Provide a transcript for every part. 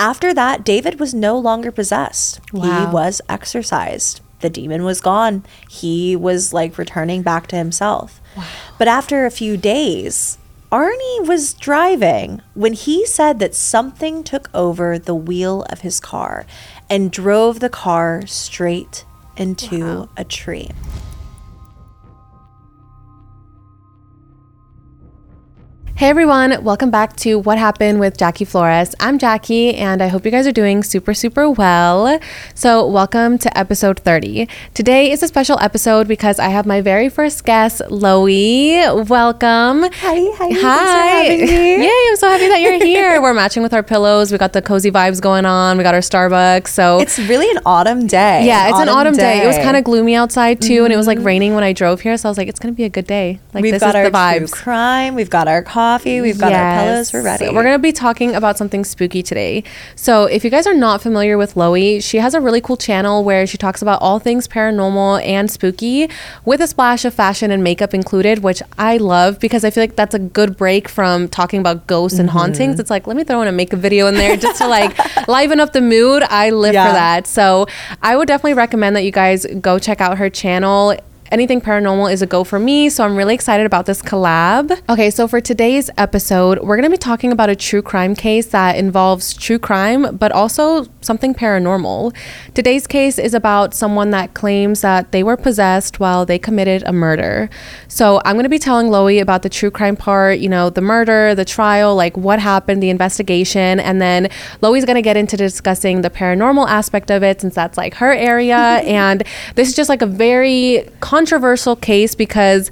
After that, David was no longer possessed. Wow. He was exorcised. The demon was gone. He was like returning back to himself. But after a few days, Arnie was driving when he said that something took over the wheel of his car and drove the car straight into a tree. Hey everyone, welcome back to What Happened with Jackie Flores. I'm Jackie and I hope you guys are doing super, super well. So, welcome to episode 30. Today is a special episode because I have my very first guest, Loey. Welcome. Hi, hi, Hi. Yay, I'm so happy that you're here. We're matching with our pillows. We got the cozy vibes going on. We got our Starbucks. So, It's really an autumn day. yeah, it's an autumn day. It was kind of gloomy outside too, and it was like mm-hmm. raining when I drove here. So I was like, it's gonna be a good day. Like We've this got is our the vibes. crime. We've got our coffee. We've got our pillows. We're Yes. ready. We're going to be talking about something spooky today. So, if you guys are not familiar with Loey, she has a really cool channel where she talks about all things paranormal and spooky with a splash of fashion and makeup included, which I love because I feel like that's a good break from talking about ghosts and Mm-hmm. hauntings. It's like, let me throw in a makeup video in there just to like liven up the mood. I live Yeah. for that. So, I would definitely recommend that you guys go check out her channel anything paranormal is a go for me. So I'm really excited about this collab. Okay, so for today's episode, we're going to be talking about a true crime case that involves true crime, but also something paranormal. Today's case is about someone that claims that they were possessed while they committed a murder. So I'm going to be telling Loey about the true crime part, you know, the murder, the trial, like what happened, the investigation, and then Loey's going to get into discussing the paranormal aspect of it since that's like her area. and this is just like a very controversial case because.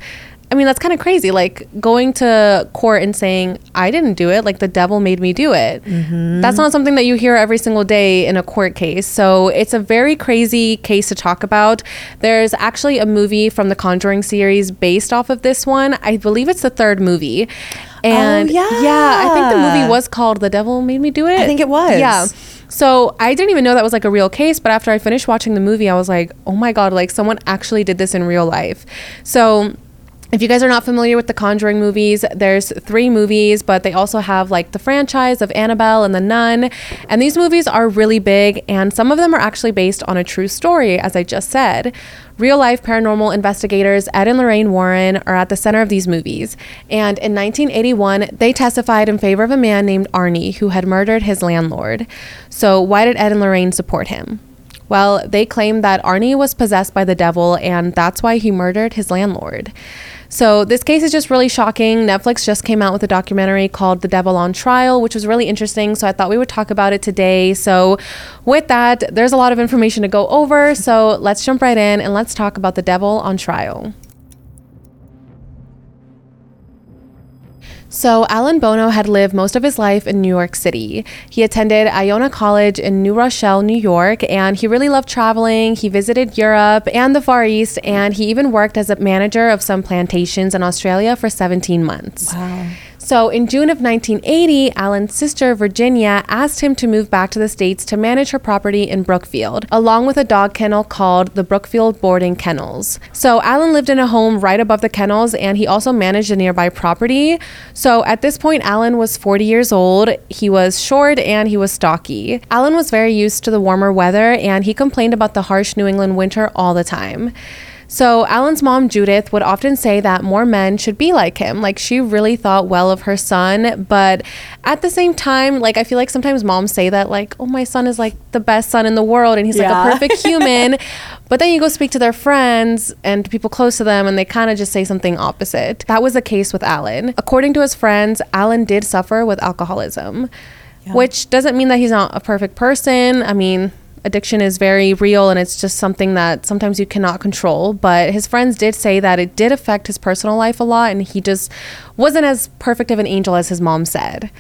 I mean, that's kind of crazy. Like going to court and saying, I didn't do it, like the devil made me do it. Mm-hmm. That's not something that you hear every single day in a court case. So it's a very crazy case to talk about. There's actually a movie from the Conjuring series based off of this one. I believe it's the third movie. Oh, and yeah. yeah, I think the movie was called The Devil Made Me Do It. I think it was. Yeah. So I didn't even know that was like a real case, but after I finished watching the movie, I was like, oh my God, like someone actually did this in real life. So if you guys are not familiar with the Conjuring movies, there's three movies, but they also have like the franchise of Annabelle and The Nun. And these movies are really big, and some of them are actually based on a true story, as I just said. Real life paranormal investigators Ed and Lorraine Warren are at the center of these movies. And in 1981, they testified in favor of a man named Arnie who had murdered his landlord. So, why did Ed and Lorraine support him? Well, they claimed that Arnie was possessed by the devil and that's why he murdered his landlord. So, this case is just really shocking. Netflix just came out with a documentary called The Devil on Trial, which was really interesting. So, I thought we would talk about it today. So, with that, there's a lot of information to go over. So, let's jump right in and let's talk about The Devil on Trial. So, Alan Bono had lived most of his life in New York City. He attended Iona College in New Rochelle, New York, and he really loved traveling. He visited Europe and the Far East, and he even worked as a manager of some plantations in Australia for 17 months. Wow. So, in June of 1980, Alan's sister, Virginia, asked him to move back to the States to manage her property in Brookfield, along with a dog kennel called the Brookfield Boarding Kennels. So, Alan lived in a home right above the kennels and he also managed a nearby property. So, at this point, Alan was 40 years old. He was short and he was stocky. Alan was very used to the warmer weather and he complained about the harsh New England winter all the time. So, Alan's mom, Judith, would often say that more men should be like him. Like, she really thought well of her son. But at the same time, like, I feel like sometimes moms say that, like, oh, my son is like the best son in the world and he's like a perfect human. but then you go speak to their friends and people close to them and they kind of just say something opposite. That was the case with Alan. According to his friends, Alan did suffer with alcoholism, which doesn't mean that he's not a perfect person. I mean, addiction is very real and it's just something that sometimes you cannot control. But his friends did say that it did affect his personal life a lot and he just wasn't as perfect of an angel as his mom said.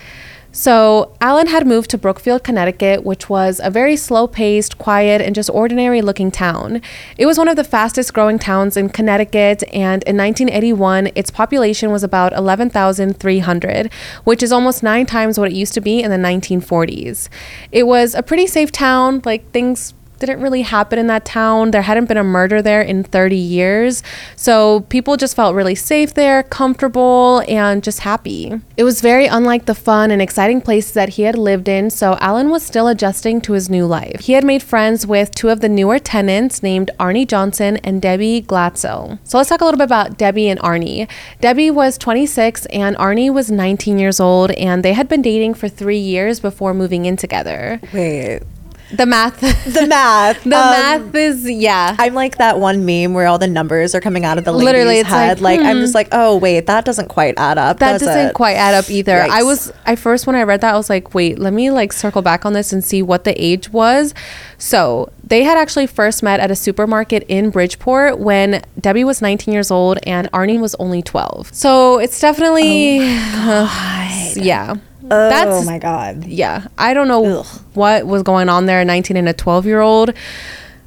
So, Alan had moved to Brookfield, Connecticut, which was a very slow paced, quiet, and just ordinary looking town. It was one of the fastest growing towns in Connecticut, and in 1981, its population was about 11,300, which is almost nine times what it used to be in the 1940s. It was a pretty safe town, like things didn't really happen in that town. There hadn't been a murder there in 30 years. So people just felt really safe there, comfortable, and just happy. It was very unlike the fun and exciting places that he had lived in, so Alan was still adjusting to his new life. He had made friends with two of the newer tenants named Arnie Johnson and Debbie Glatzel. So let's talk a little bit about Debbie and Arnie. Debbie was 26 and Arnie was 19 years old, and they had been dating for three years before moving in together. Wait. The math. The math. the Um, math is, yeah. I'm like that one meme where all the numbers are coming out of the lady's Literally, head. like, Like, I'm just like, oh wait, that doesn't quite add up. that does doesn't it? quite add up either. I was I first when I read that I was like, wait, let me like circle back on this and see what the age was. So they had actually first met at a supermarket in Bridgeport when Debbie was 19 years old and Arnie was only 12. So it's definitely yeah. Oh That's- my god. Yeah, I don't know Ugh. what was going on there. A 19 and a 12 year old.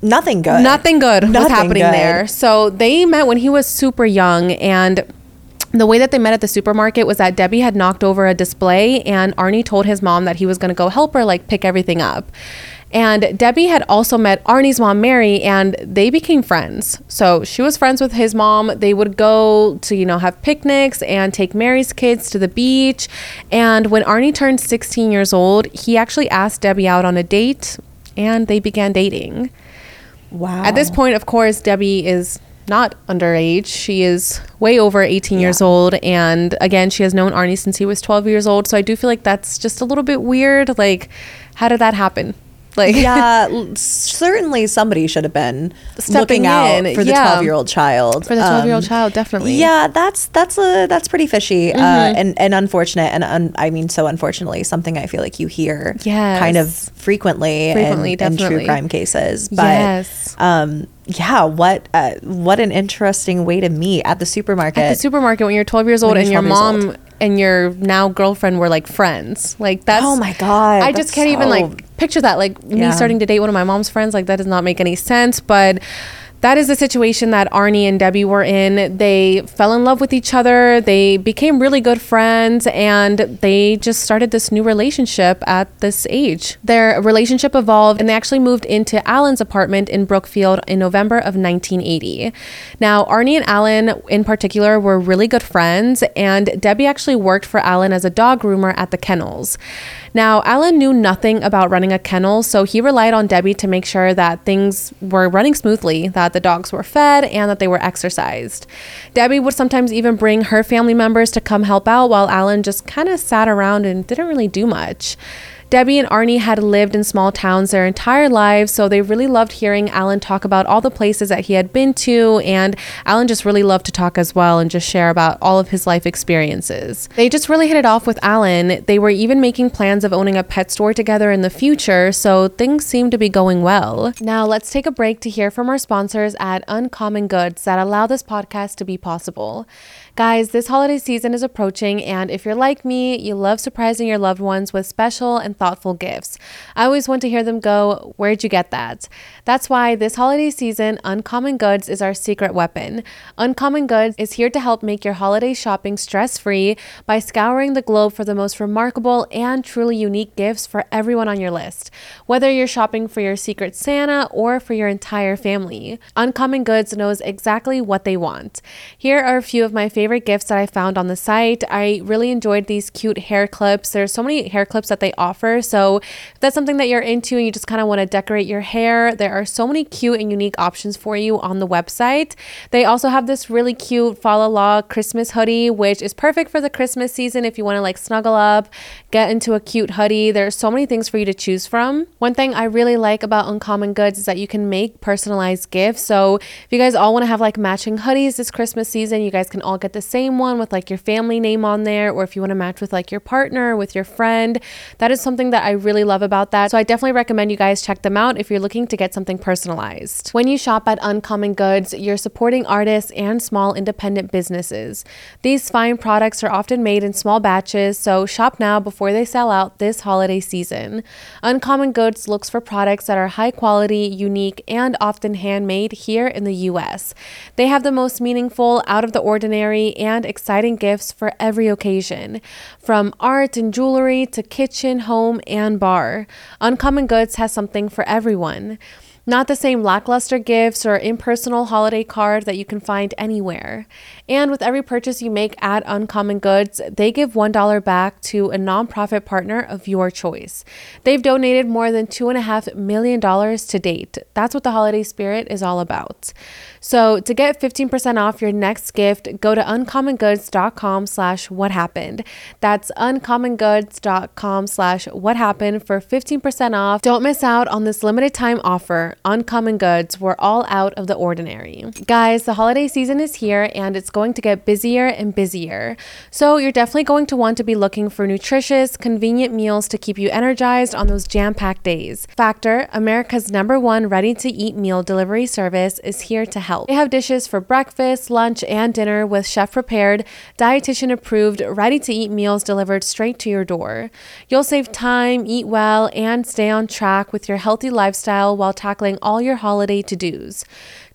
Nothing good. Nothing good was happening good. there. So they met when he was super young and the way that they met at the supermarket was that Debbie had knocked over a display and Arnie told his mom that he was going to go help her like pick everything up. And Debbie had also met Arnie's mom, Mary, and they became friends. So she was friends with his mom. They would go to, you know, have picnics and take Mary's kids to the beach. And when Arnie turned 16 years old, he actually asked Debbie out on a date and they began dating. Wow. At this point, of course, Debbie is not underage. She is way over 18 years old. And again, she has known Arnie since he was 12 years old. So I do feel like that's just a little bit weird. Like, how did that happen? Like, yeah, certainly somebody should have been Stepping looking out in, for the yeah. 12 year old child. for the 12 year old Um, child, definitely. Yeah, that's that's a that's pretty fishy uh, Mm-hmm. and and unfortunate and un, I mean so unfortunately something I feel like you hear kind of frequently, Frequently, in, in true crime cases. But Yes. um, yeah, what uh, what an interesting way to meet at the supermarket. At the supermarket when you're 12 years old and your 12 years mom and your now girlfriend were like friends. Like that's Oh my God, I just can't even like picture that. Like Yeah. me starting to date one of my mom's friends, like that does not make any sense. But that is the situation that Arnie and Debbie were in. They fell in love with each other. They became really good friends and they just started this new relationship at this age. Their relationship evolved and they actually moved into Alan's apartment in Brookfield in November of 1980. Now, Arnie and Alan in particular were really good friends and Debbie actually worked for Alan as a dog groomer at the kennels. Now, Alan knew nothing about running a kennel, so he relied on Debbie to make sure that things were running smoothly, that the dogs were fed, and that they were exercised. Debbie would sometimes even bring her family members to come help out while Alan just kind of sat around and didn't really do much. Debbie and Arnie had lived in small towns their entire lives, so they really loved hearing Alan talk about all the places that he had been to, and Alan just really loved to talk as well and just share about all of his life experiences. They just really hit it off with Alan. They were even making plans of owning a pet store together in the future, so things seemed to be going well. Now, let's take a break to hear from our sponsors at Uncommon Goods that allow this podcast to be possible. Guys, this holiday season is approaching, and if you're like me, you love surprising your loved ones with special and thoughtful gifts. I always want to hear them go, Where'd you get that? That's why this holiday season, Uncommon Goods is our secret weapon. Uncommon Goods is here to help make your holiday shopping stress free by scouring the globe for the most remarkable and truly unique gifts for everyone on your list. Whether you're shopping for your secret Santa or for your entire family, Uncommon Goods knows exactly what they want. Here are a few of my favorite gifts that I found on the site. I really enjoyed these cute hair clips. There's so many hair clips that they offer. So if that's something that you're into and you just kind of want to decorate your hair, there are so many cute and unique options for you on the website. They also have this really cute Fall La Christmas hoodie, which is perfect for the Christmas season if you want to like snuggle up, get into a cute hoodie. There's so many things for you to choose from. One thing I really like about Uncommon Goods is that you can make personalized gifts. So if you guys all want to have like matching hoodies this Christmas season, you guys can all get the same one with like your family name on there, or if you want to match with like your partner, with your friend. That is something that I really love about that. So I definitely recommend you guys check them out if you're looking to get something personalized. When you shop at Uncommon Goods, you're supporting artists and small independent businesses. These fine products are often made in small batches, so shop now before they sell out this holiday season. Uncommon Goods looks for products that are high quality, unique, and often handmade here in the US. They have the most meaningful, out of the ordinary, and exciting gifts for every occasion, from art and jewelry to kitchen, home, and bar. Uncommon Goods has something for everyone. Not the same lackluster gifts or impersonal holiday card that you can find anywhere. And with every purchase you make at Uncommon Goods, they give $1 back to a nonprofit partner of your choice. They've donated more than $2.5 million to date. That's what the holiday spirit is all about. So to get 15% off your next gift, go to uncommongoods.com slash what happened. That's uncommongoods.com slash what happened for 15% off. Don't miss out on this limited time offer. Uncommon Goods, we're all out of the ordinary. Guys, the holiday season is here and it's going to get busier and busier. So you're definitely going to want to be looking for nutritious, convenient meals to keep you energized on those jam-packed days. Factor, America's number one ready-to-eat meal delivery service, is here to help help. They have dishes for breakfast, lunch, and dinner with chef prepared, dietitian approved, ready to eat meals delivered straight to your door. You'll save time, eat well, and stay on track with your healthy lifestyle while tackling all your holiday to dos.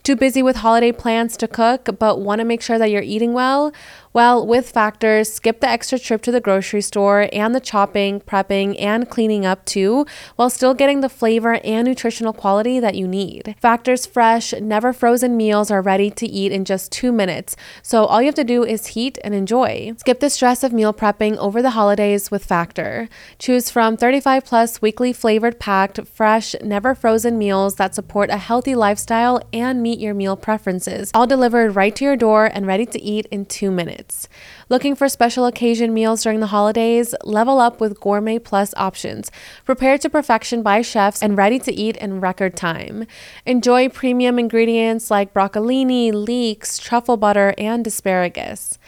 Too busy with holiday plans to cook, but want to make sure that you're eating well? Well, with Factors, skip the extra trip to the grocery store and the chopping, prepping, and cleaning up too, while still getting the flavor and nutritional quality that you need. Factors fresh, never frozen meals are ready to eat in just two minutes, so all you have to do is heat and enjoy. Skip the stress of meal prepping over the holidays with Factor. Choose from 35 plus weekly flavored packed, fresh, never frozen meals that support a healthy lifestyle and meet your meal preferences, all delivered right to your door and ready to eat in two minutes. Looking for special occasion meals during the holidays? Level up with Gourmet Plus options, prepared to perfection by chefs and ready to eat in record time. Enjoy premium ingredients like broccolini, leeks, truffle butter, and asparagus.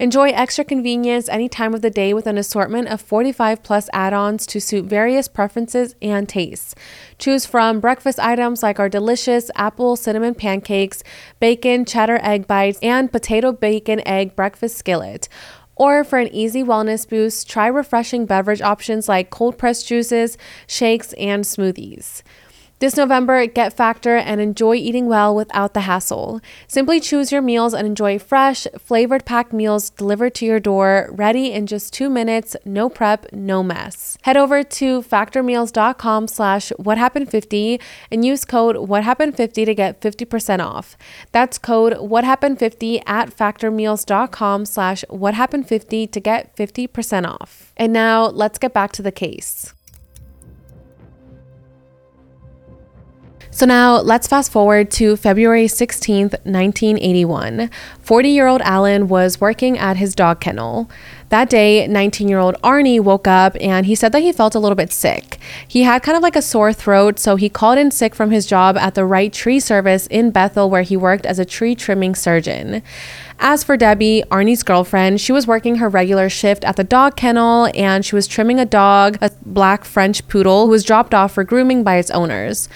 Enjoy extra convenience any time of the day with an assortment of 45 plus add ons to suit various preferences and tastes. Choose from breakfast items like our delicious apple cinnamon pancakes, bacon cheddar egg bites, and potato bacon egg breakfast skillet. Or for an easy wellness boost, try refreshing beverage options like cold pressed juices, shakes, and smoothies. This November, get Factor and enjoy eating well without the hassle. Simply choose your meals and enjoy fresh, flavored packed meals delivered to your door, ready in just two minutes, no prep, no mess. Head over to factormeals.com slash whathappened50 and use code whathappened50 to get 50% off. That's code whathappened50 at factormeals.com slash whathappened50 to get 50% off. And now let's get back to the case. So now let's fast forward to February 16th, 1981. 40 year old Alan was working at his dog kennel. That day, 19 year old Arnie woke up and he said that he felt a little bit sick. He had kind of like a sore throat, so he called in sick from his job at the Wright Tree Service in Bethel, where he worked as a tree trimming surgeon. As for Debbie, Arnie's girlfriend, she was working her regular shift at the dog kennel and she was trimming a dog, a black French poodle, who was dropped off for grooming by its owners.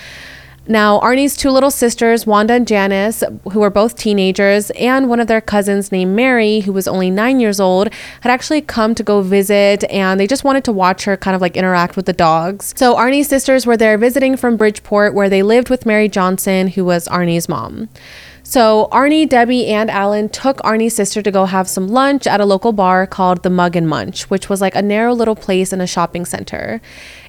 Now, Arnie's two little sisters, Wanda and Janice, who were both teenagers, and one of their cousins named Mary, who was only nine years old, had actually come to go visit and they just wanted to watch her kind of like interact with the dogs. So, Arnie's sisters were there visiting from Bridgeport, where they lived with Mary Johnson, who was Arnie's mom. So Arnie, Debbie, and Alan took Arnie's sister to go have some lunch at a local bar called the Mug and Munch, which was like a narrow little place in a shopping center.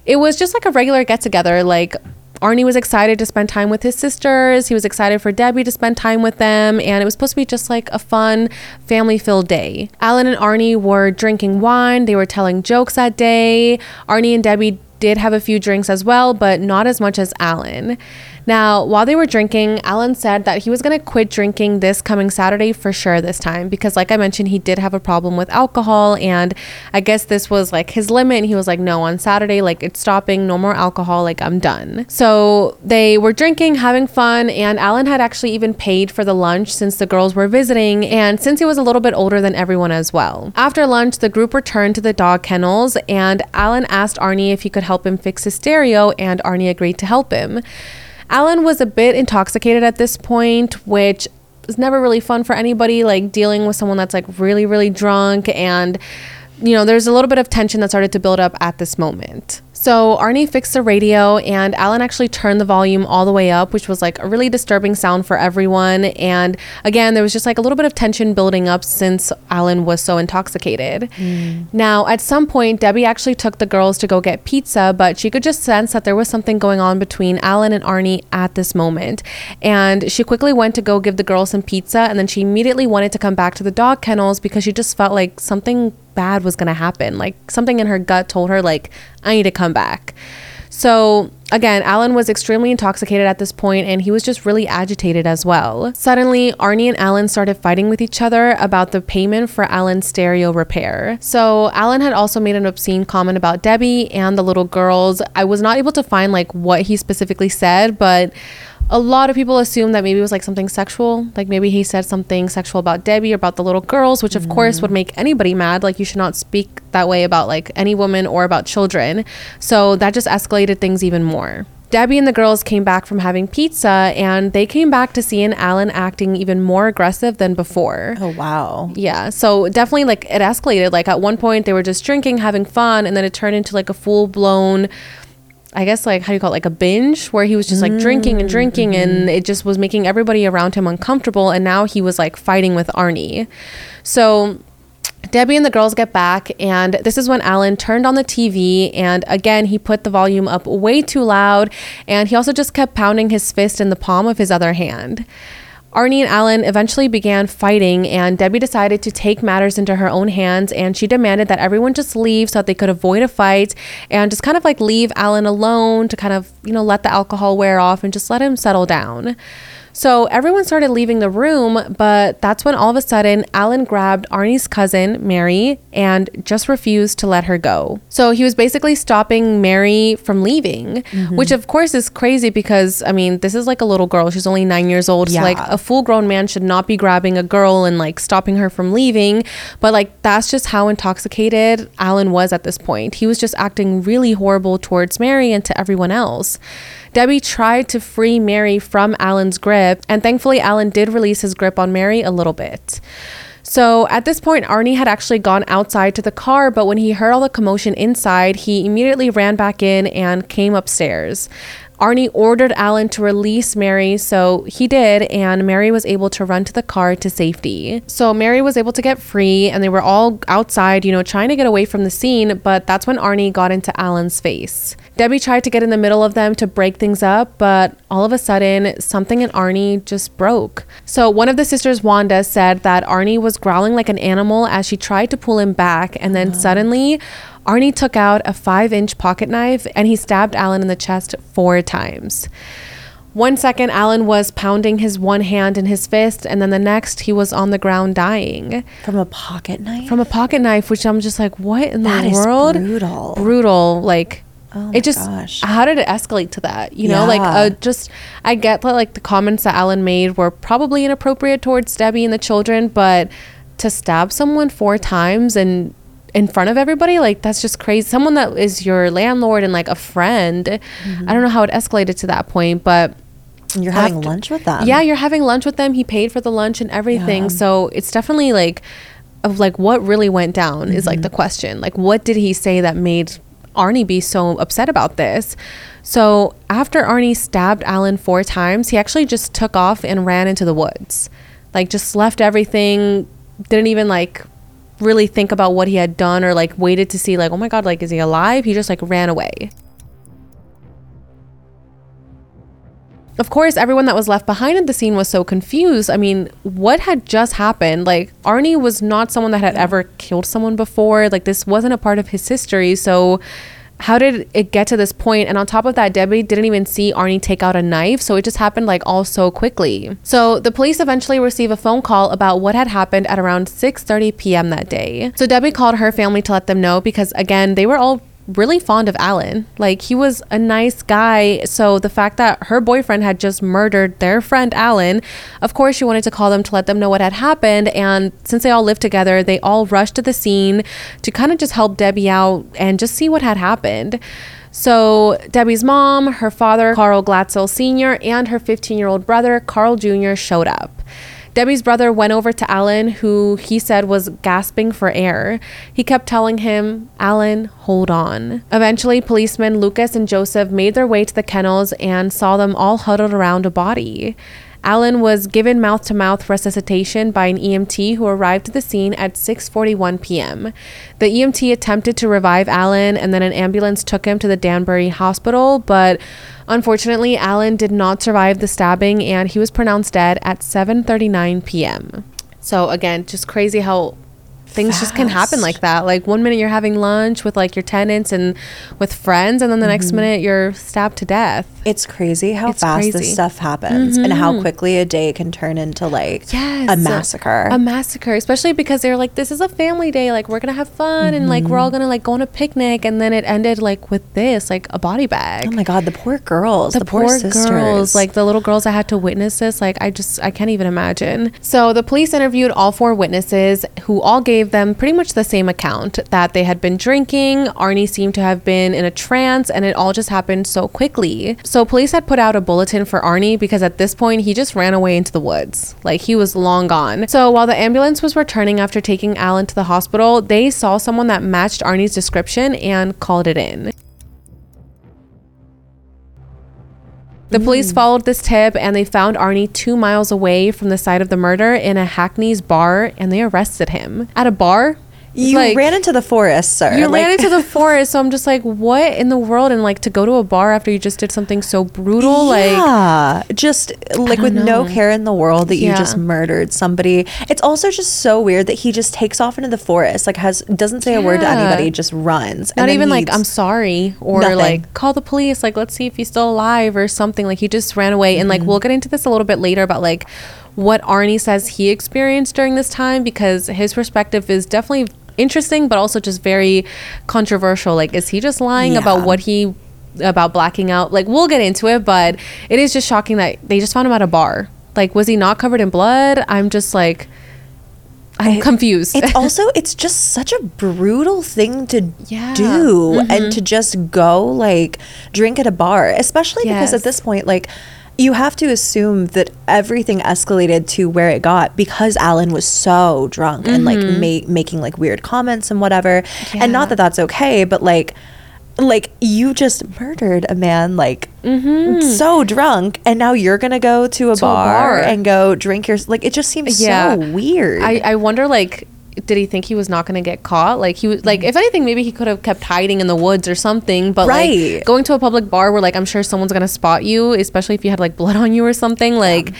It was just like a regular get together, like Arnie was excited to spend time with his sisters. He was excited for Debbie to spend time with them. And it was supposed to be just like a fun, family filled day. Alan and Arnie were drinking wine. They were telling jokes that day. Arnie and Debbie did have a few drinks as well, but not as much as Alan. Now, while they were drinking, Alan said that he was going to quit drinking this coming Saturday for sure this time because, like I mentioned, he did have a problem with alcohol. And I guess this was like his limit. He was like, no, on Saturday, like it's stopping, no more alcohol, like I'm done. So they were drinking, having fun. And Alan had actually even paid for the lunch since the girls were visiting. And since he was a little bit older than everyone as well. After lunch, the group returned to the dog kennels. And Alan asked Arnie if he could help him fix his stereo. And Arnie agreed to help him. Alan was a bit intoxicated at this point, which is never really fun for anybody, like dealing with someone that's like really, really drunk. And, you know, there's a little bit of tension that started to build up at this moment. So Arnie fixed the radio, and Alan actually turned the volume all the way up, which was like a really disturbing sound for everyone. And again, there was just like a little bit of tension building up since Alan was so intoxicated. Mm. Now, at some point, Debbie actually took the girls to go get pizza, but she could just sense that there was something going on between Alan and Arnie at this moment. And she quickly went to go give the girls some pizza, and then she immediately wanted to come back to the dog kennels because she just felt like something bad was going to happen. Like something in her gut told her, like, I need to come back. So, again, Alan was extremely intoxicated at this point and he was just really agitated as well. Suddenly, Arnie and Alan started fighting with each other about the payment for Alan's stereo repair. So, Alan had also made an obscene comment about Debbie and the little girls. I was not able to find like what he specifically said, but a lot of people assume that maybe it was like something sexual. Like maybe he said something sexual about Debbie or about the little girls, which of mm. course would make anybody mad. Like you should not speak that way about like any woman or about children. So that just escalated things even more. Debbie and the girls came back from having pizza and they came back to seeing Alan acting even more aggressive than before. Oh, wow. Yeah. So definitely like it escalated. Like at one point they were just drinking, having fun, and then it turned into like a full blown I guess like how do you call it like a binge where he was just like mm-hmm. drinking and drinking mm-hmm. and it just was making everybody around him uncomfortable and now he was like fighting with Arnie. So Debbie and the girls get back, and this is when Alan turned on the TV. And again, he put the volume up way too loud, and he also just kept pounding his fist in the palm of his other hand. Arnie and Alan eventually began fighting, and Debbie decided to take matters into her own hands and she demanded that everyone just leave so that they could avoid a fight and just kind of like leave Alan alone to kind of, you know, let the alcohol wear off and just let him settle down. So everyone started leaving the room, but that's when all of a sudden Alan grabbed Arnie's cousin, Mary, and just refused to let her go. So he was basically stopping Mary from leaving, mm-hmm. which of course is crazy because, I mean, this is like a little girl. She's only nine years old. Yeah. So, like, a full grown man should not be grabbing a girl and like stopping her from leaving. But, like, that's just how intoxicated Alan was at this point. He was just acting really horrible towards Mary and to everyone else. Debbie tried to free Mary from Alan's grip, and thankfully, Alan did release his grip on Mary a little bit. So at this point, Arnie had actually gone outside to the car, but when he heard all the commotion inside, he immediately ran back in and came upstairs. Arnie ordered Alan to release Mary, so he did, and Mary was able to run to the car to safety. So Mary was able to get free, and they were all outside, you know, trying to get away from the scene, but that's when Arnie got into Alan's face. Debbie tried to get in the middle of them to break things up, but all of a sudden, something in Arnie just broke. So one of the sisters, Wanda, said that Arnie was growling like an animal as she tried to pull him back, and then oh. suddenly, Arnie took out a five inch pocket knife and he stabbed Alan in the chest four times. One second, Alan was pounding his one hand in his fist, and then the next, he was on the ground dying. From a pocket knife? From a pocket knife, which I'm just like, what in that the world? brutal. Brutal. Like, Oh it just gosh. how did it escalate to that you know like uh, just i get that like the comments that alan made were probably inappropriate towards debbie and the children but to stab someone four times and in front of everybody like that's just crazy someone that is your landlord and like a friend mm-hmm. i don't know how it escalated to that point but you're having after, lunch with them yeah you're having lunch with them he paid for the lunch and everything yeah. so it's definitely like of like what really went down mm-hmm. is like the mm-hmm. question like what did he say that made arnie be so upset about this so after arnie stabbed alan four times he actually just took off and ran into the woods like just left everything didn't even like really think about what he had done or like waited to see like oh my god like is he alive? He just like ran away. Of course everyone that was left behind at the scene was so confused. I mean what had just happened? Like arnie was not someone that had ever killed someone before. Like this wasn't a part of his history. So how did it get to this point? And on top of that, Debbie didn't even see Arnie take out a knife, so it just happened like all so quickly. So the police eventually receive a phone call about what had happened at around 6:30 p.m. that day. So Debbie called her family to let them know because again, they were all really fond of Alan. Like he was a nice guy. So the fact that her boyfriend had just murdered their friend Alan, of course she wanted to call them to let them know what had happened. And since they all lived together, they all rushed to the scene to kind of just help Debbie out and just see what had happened. So Debbie's mom, her father, Carl Glatzel Sr., and her 15 year old brother, Carl Jr., showed up. Debbie's brother went over to Alan, who he said was gasping for air. He kept telling him, Alan, hold on. Eventually, policemen Lucas and Joseph made their way to the kennels and saw them all huddled around a body. Alan was given mouth-to-mouth resuscitation by an EMT who arrived at the scene at 6:41 p.m. The EMT attempted to revive Alan and then an ambulance took him to the Danbury Hospital, but unfortunately Alan did not survive the stabbing and he was pronounced dead at 7:39 p.m. So again, just crazy how things just can happen like that. Like one minute you're having lunch with like your tenants and with friends and then the next minute you're stabbed to death. It's crazy how It's fast crazy. Mm-hmm. this stuff happens and how quickly a day can turn into like Yes. a massacre. A massacre, especially because they're like, this is a family day. Like, we're going to have fun and like, we're all going to like go on a picnic. And then it ended like with this, like a body bag. oh my god, the poor girls, the, the, poor, poor, sisters. girls, like the little girls that had to witness this, like I just I can't even imagine. So the police interviewed all four witnesses, who all gave them pretty much the same account that they had been drinking. Arnie seemed to have been in a trance, and it all just happened so quickly. So police had put out a bulletin for Arnie because at this point he just ran away into the woods, like he was long gone. So while the ambulance was returning after taking Alan to the hospital, they saw someone that matched Arnie's description and called it in. The police mm. followed this tip and they found Arnie two miles away from the site of the murder in a Hackney's bar and they arrested him. At a bar? You Like, ran into the forest, sir. You Like- ran into the forest, so I'm just like, what in the world? And like to go to a bar after you just did something so brutal, like just like with don't no care in the world that you just murdered somebody. It's also just so weird that he just takes off into the forest, like has doesn't say a word to anybody, just runs. not and even like I'm sorry or Nothing. like call the police, like let's see if he's still alive or something. Like he just ran away, and like Mm-hmm. we'll get into this a little bit later about like what Arnie says he experienced during this time because his perspective is definitely interesting, but also just very controversial. Like, is he just lying Yeah. about what he about blacking out? Like, we'll get into it, but it is just shocking that they just found him at a bar. Like, was he not covered in blood? I'm just like. I'm confused. It's also it's just such a brutal thing to Yeah. do Mm-hmm. and to just go like drink at a bar, especially because at this point like you have to assume that everything escalated to where it got because Alan was so drunk and like ma- making like weird comments and whatever. And Mm-hmm. Not that that's okay, but like like you just murdered a man like so drunk and now you're gonna go to a, Mm-hmm. To a bar, bar. and go drink your like it just seems Yeah. so weird I, I wonder like did he think he was not going to get caught? Like he was like mm. if anything maybe he could have kept hiding in the woods or something but Right. like going to a public bar where like i'm sure someone's going to spot you especially if you had like blood on you or something like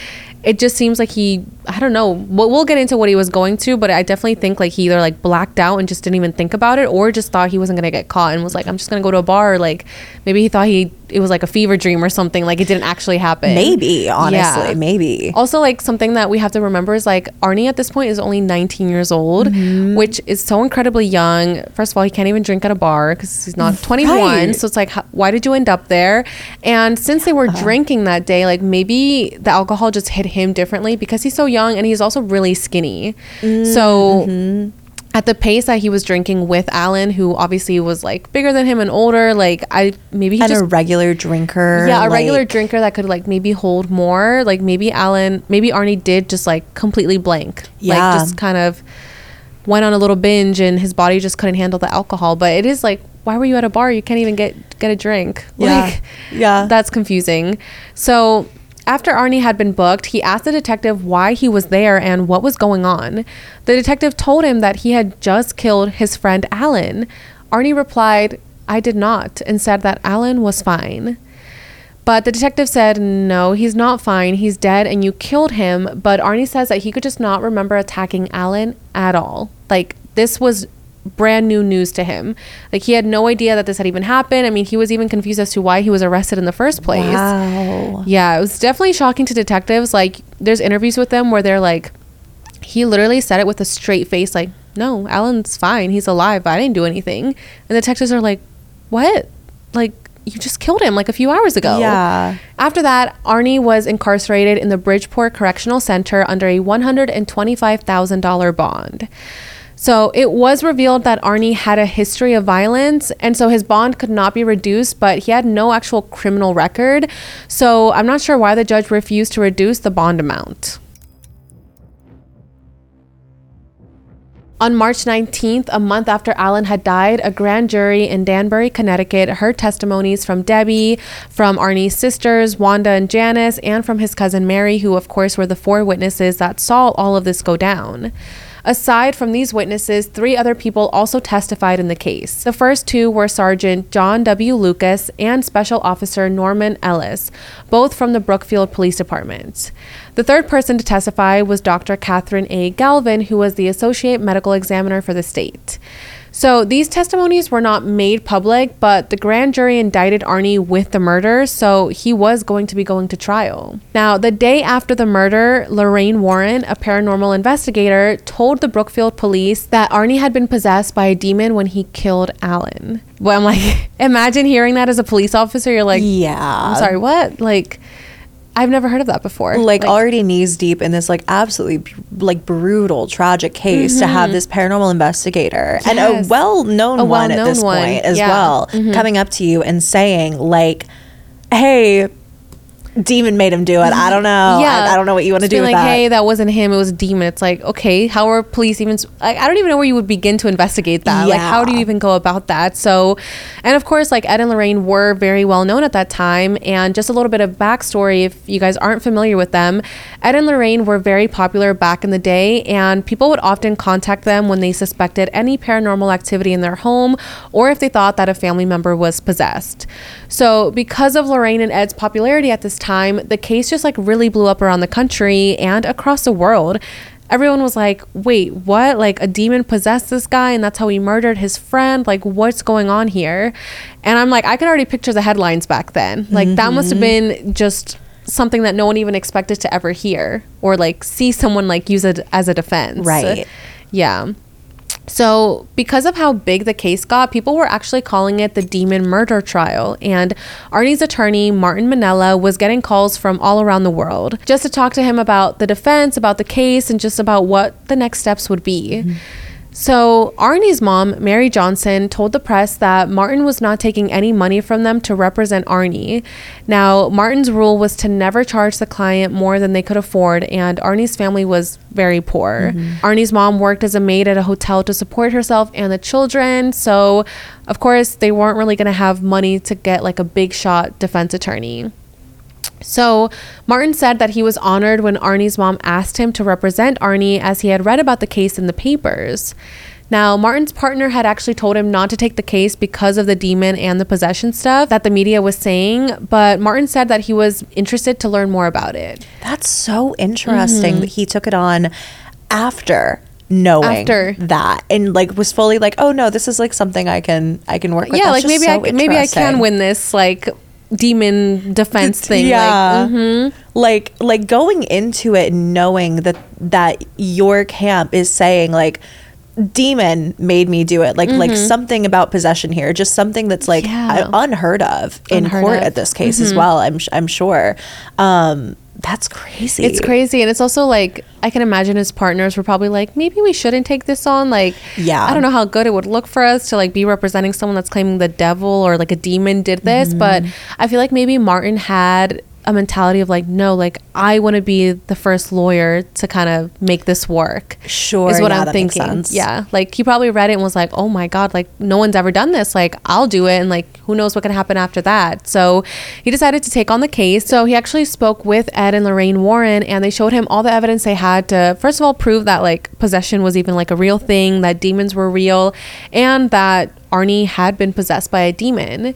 it just seems like he i don't know we'll, we'll get into what he was going to but i definitely think like he either like blacked out and just didn't even think about it or just thought he wasn't going to get caught and was like i'm just going to go to a bar or, like maybe he thought he it was like a fever dream or something like it didn't actually happen Maybe, honestly, Yeah. maybe. also, like something that we have to remember is like Arnie at this point is only 19 years old, Mm-hmm. which is so incredibly young. First of all, he can't even drink at a bar because he's not 21. Right. So it's like, why did you end up there? And since they were drinking that day, like maybe the alcohol just hit him differently because he's so young and he's also really skinny. So Mm-hmm. At the pace that he was drinking with Alan, who obviously was like bigger than him and older, like I maybe he and just a regular drinker. yeah, a regular drinker that could like maybe hold more. Like maybe Alan, maybe Arnie did just like completely blank. Yeah. Like just kind of went on a little binge and his body just couldn't handle the alcohol. But it is like, why were you at a bar? You can't even get get a drink. Yeah. Like Yeah. that's confusing. So after Arnie had been booked, he asked the detective why he was there and what was going on. The detective told him that he had just killed his friend Alan. Arnie replied, I did not, and said that Alan was fine. But the detective said, No, he's not fine. He's dead and you killed him. But Arnie says that he could just not remember attacking Alan at all. Like, this was brand new news to him. Like, he had no idea that this had even happened. I mean, he was even confused as to why he was arrested in the first place. Wow. Yeah, it was definitely shocking to detectives. Like, there's interviews with them where they're like, he literally said it with a straight face, like, no, Alan's fine. He's alive. I didn't do anything. And the detectives are like, what? Like, you just killed him like a few hours ago. Yeah. After that, Arnie was incarcerated in the Bridgeport Correctional Center under a $125,000 bond. So it was revealed that Arnie had a history of violence, and so his bond could not be reduced, but he had no actual criminal record. So I'm not sure why the judge refused to reduce the bond amount. On March 19th, a month after Alan had died, a grand jury in Danbury, Connecticut heard testimonies from Debbie, from Arnie's sisters, Wanda and Janice, and from his cousin Mary, who, of course, were the four witnesses that saw all of this go down. Aside from these witnesses, three other people also testified in the case. The first two were Sergeant John W. Lucas and Special Officer Norman Ellis, both from the Brookfield Police Department. The third person to testify was Dr. Catherine A. Galvin, who was the Associate Medical Examiner for the state. So these testimonies were not made public, but the grand jury indicted Arnie with the murder, so he was going to be going to trial. Now, the day after the murder, Lorraine Warren, a paranormal investigator, told the Brookfield police that Arnie had been possessed by a demon when he killed Alan. Well, I'm like, imagine hearing that as a police officer. You're like, Yeah. I'm sorry, what? Like, I've never heard of that before. like, already knees deep in this like absolutely like brutal tragic case to have this paranormal investigator and a Mm-hmm. Yes. well-known A one at well-known this one, point as yeah. Mm-hmm. well coming up to you and saying like hey demon made him do it i don't know I, I don't know what you want to do like, that hey, that wasn't him. It was a demon. It's like, okay, how are police even? Like, I don't even know where you would begin to investigate that. Like, how do you even go about that? So, and of course, like Ed and Lorraine were very well known at that time. And just a little bit of backstory, if you guys aren't familiar with them, Ed and Lorraine were very popular back in the day, and people would often contact them when they suspected any paranormal activity in their home, or if they thought that a family member was possessed. So, because of Lorraine and Ed's popularity at this time, the case just like really blew up around the country and across the world. Everyone was like, wait, what? Like a demon possessed this guy and that's how he murdered his friend? Like, what's going on here? And I'm like, I can already picture the headlines back then. Like, that must have mm-hmm. been just something that no one even expected to ever hear or like see someone like use it as a defense. Right. Yeah. So, because of how big the case got, people were actually calling it the demon murder trial. And Arnie's attorney, Martin Minnella, was getting calls from all around the world just to talk to him about the defense, about the case, and just about what the next steps would be. Mm-hmm. So, Arnie's mom, Mary Johnson, told the press that Martin was not taking any money from them to represent Arnie. Now, Martin's rule was to never charge the client more than they could afford, and Arnie's family was very poor. Mm-hmm. Arnie's mom worked as a maid at a hotel to support herself and the children, so of course, they weren't really going to have money to get like a big shot defense attorney. So, Martin said that he was honored when Arnie's mom asked him to represent Arnie as he had read about the case in the papers. Now, Martin's partner had actually told him not to take the case because of the demon and the possession stuff that the media was saying, but Martin said that he was interested to learn more about it. That's so interesting that he took it on after knowing Mm-hmm. After. that and like was fully like, oh no, this is like something I can I can work with. yeah, That's like maybe so I maybe I can win this like demon defense thing. Yeah. Like, mhm. like like going into it knowing that that your camp is saying like demon made me do it like like something about possession here just something that's like Mm-hmm. Yeah. unheard of in Unheard court of. Mm-hmm. at this case as well i'm i'm sure um that's crazy It's crazy. And it's also like, I can imagine his partners were probably like, maybe we shouldn't take this on. Like, Yeah. I don't know how good it would look for us to like be representing someone that's claiming the devil or like a demon did this. But mm. I feel like maybe Martin had a mentality of like, no, like I want to be the first lawyer to kind of make this work. Sure, Is what yeah, I'm that makes thinking. sense. Yeah. Like he probably read it and was like, oh my God, like no one's ever done this. Like I'll do it. And like who knows what can happen after that. So he decided to take on the case. So he actually spoke with Ed and Lorraine Warren and they showed him all the evidence they had to, first of all, prove that like possession was even like a real thing, that demons were real, and that Arnie had been possessed by a demon.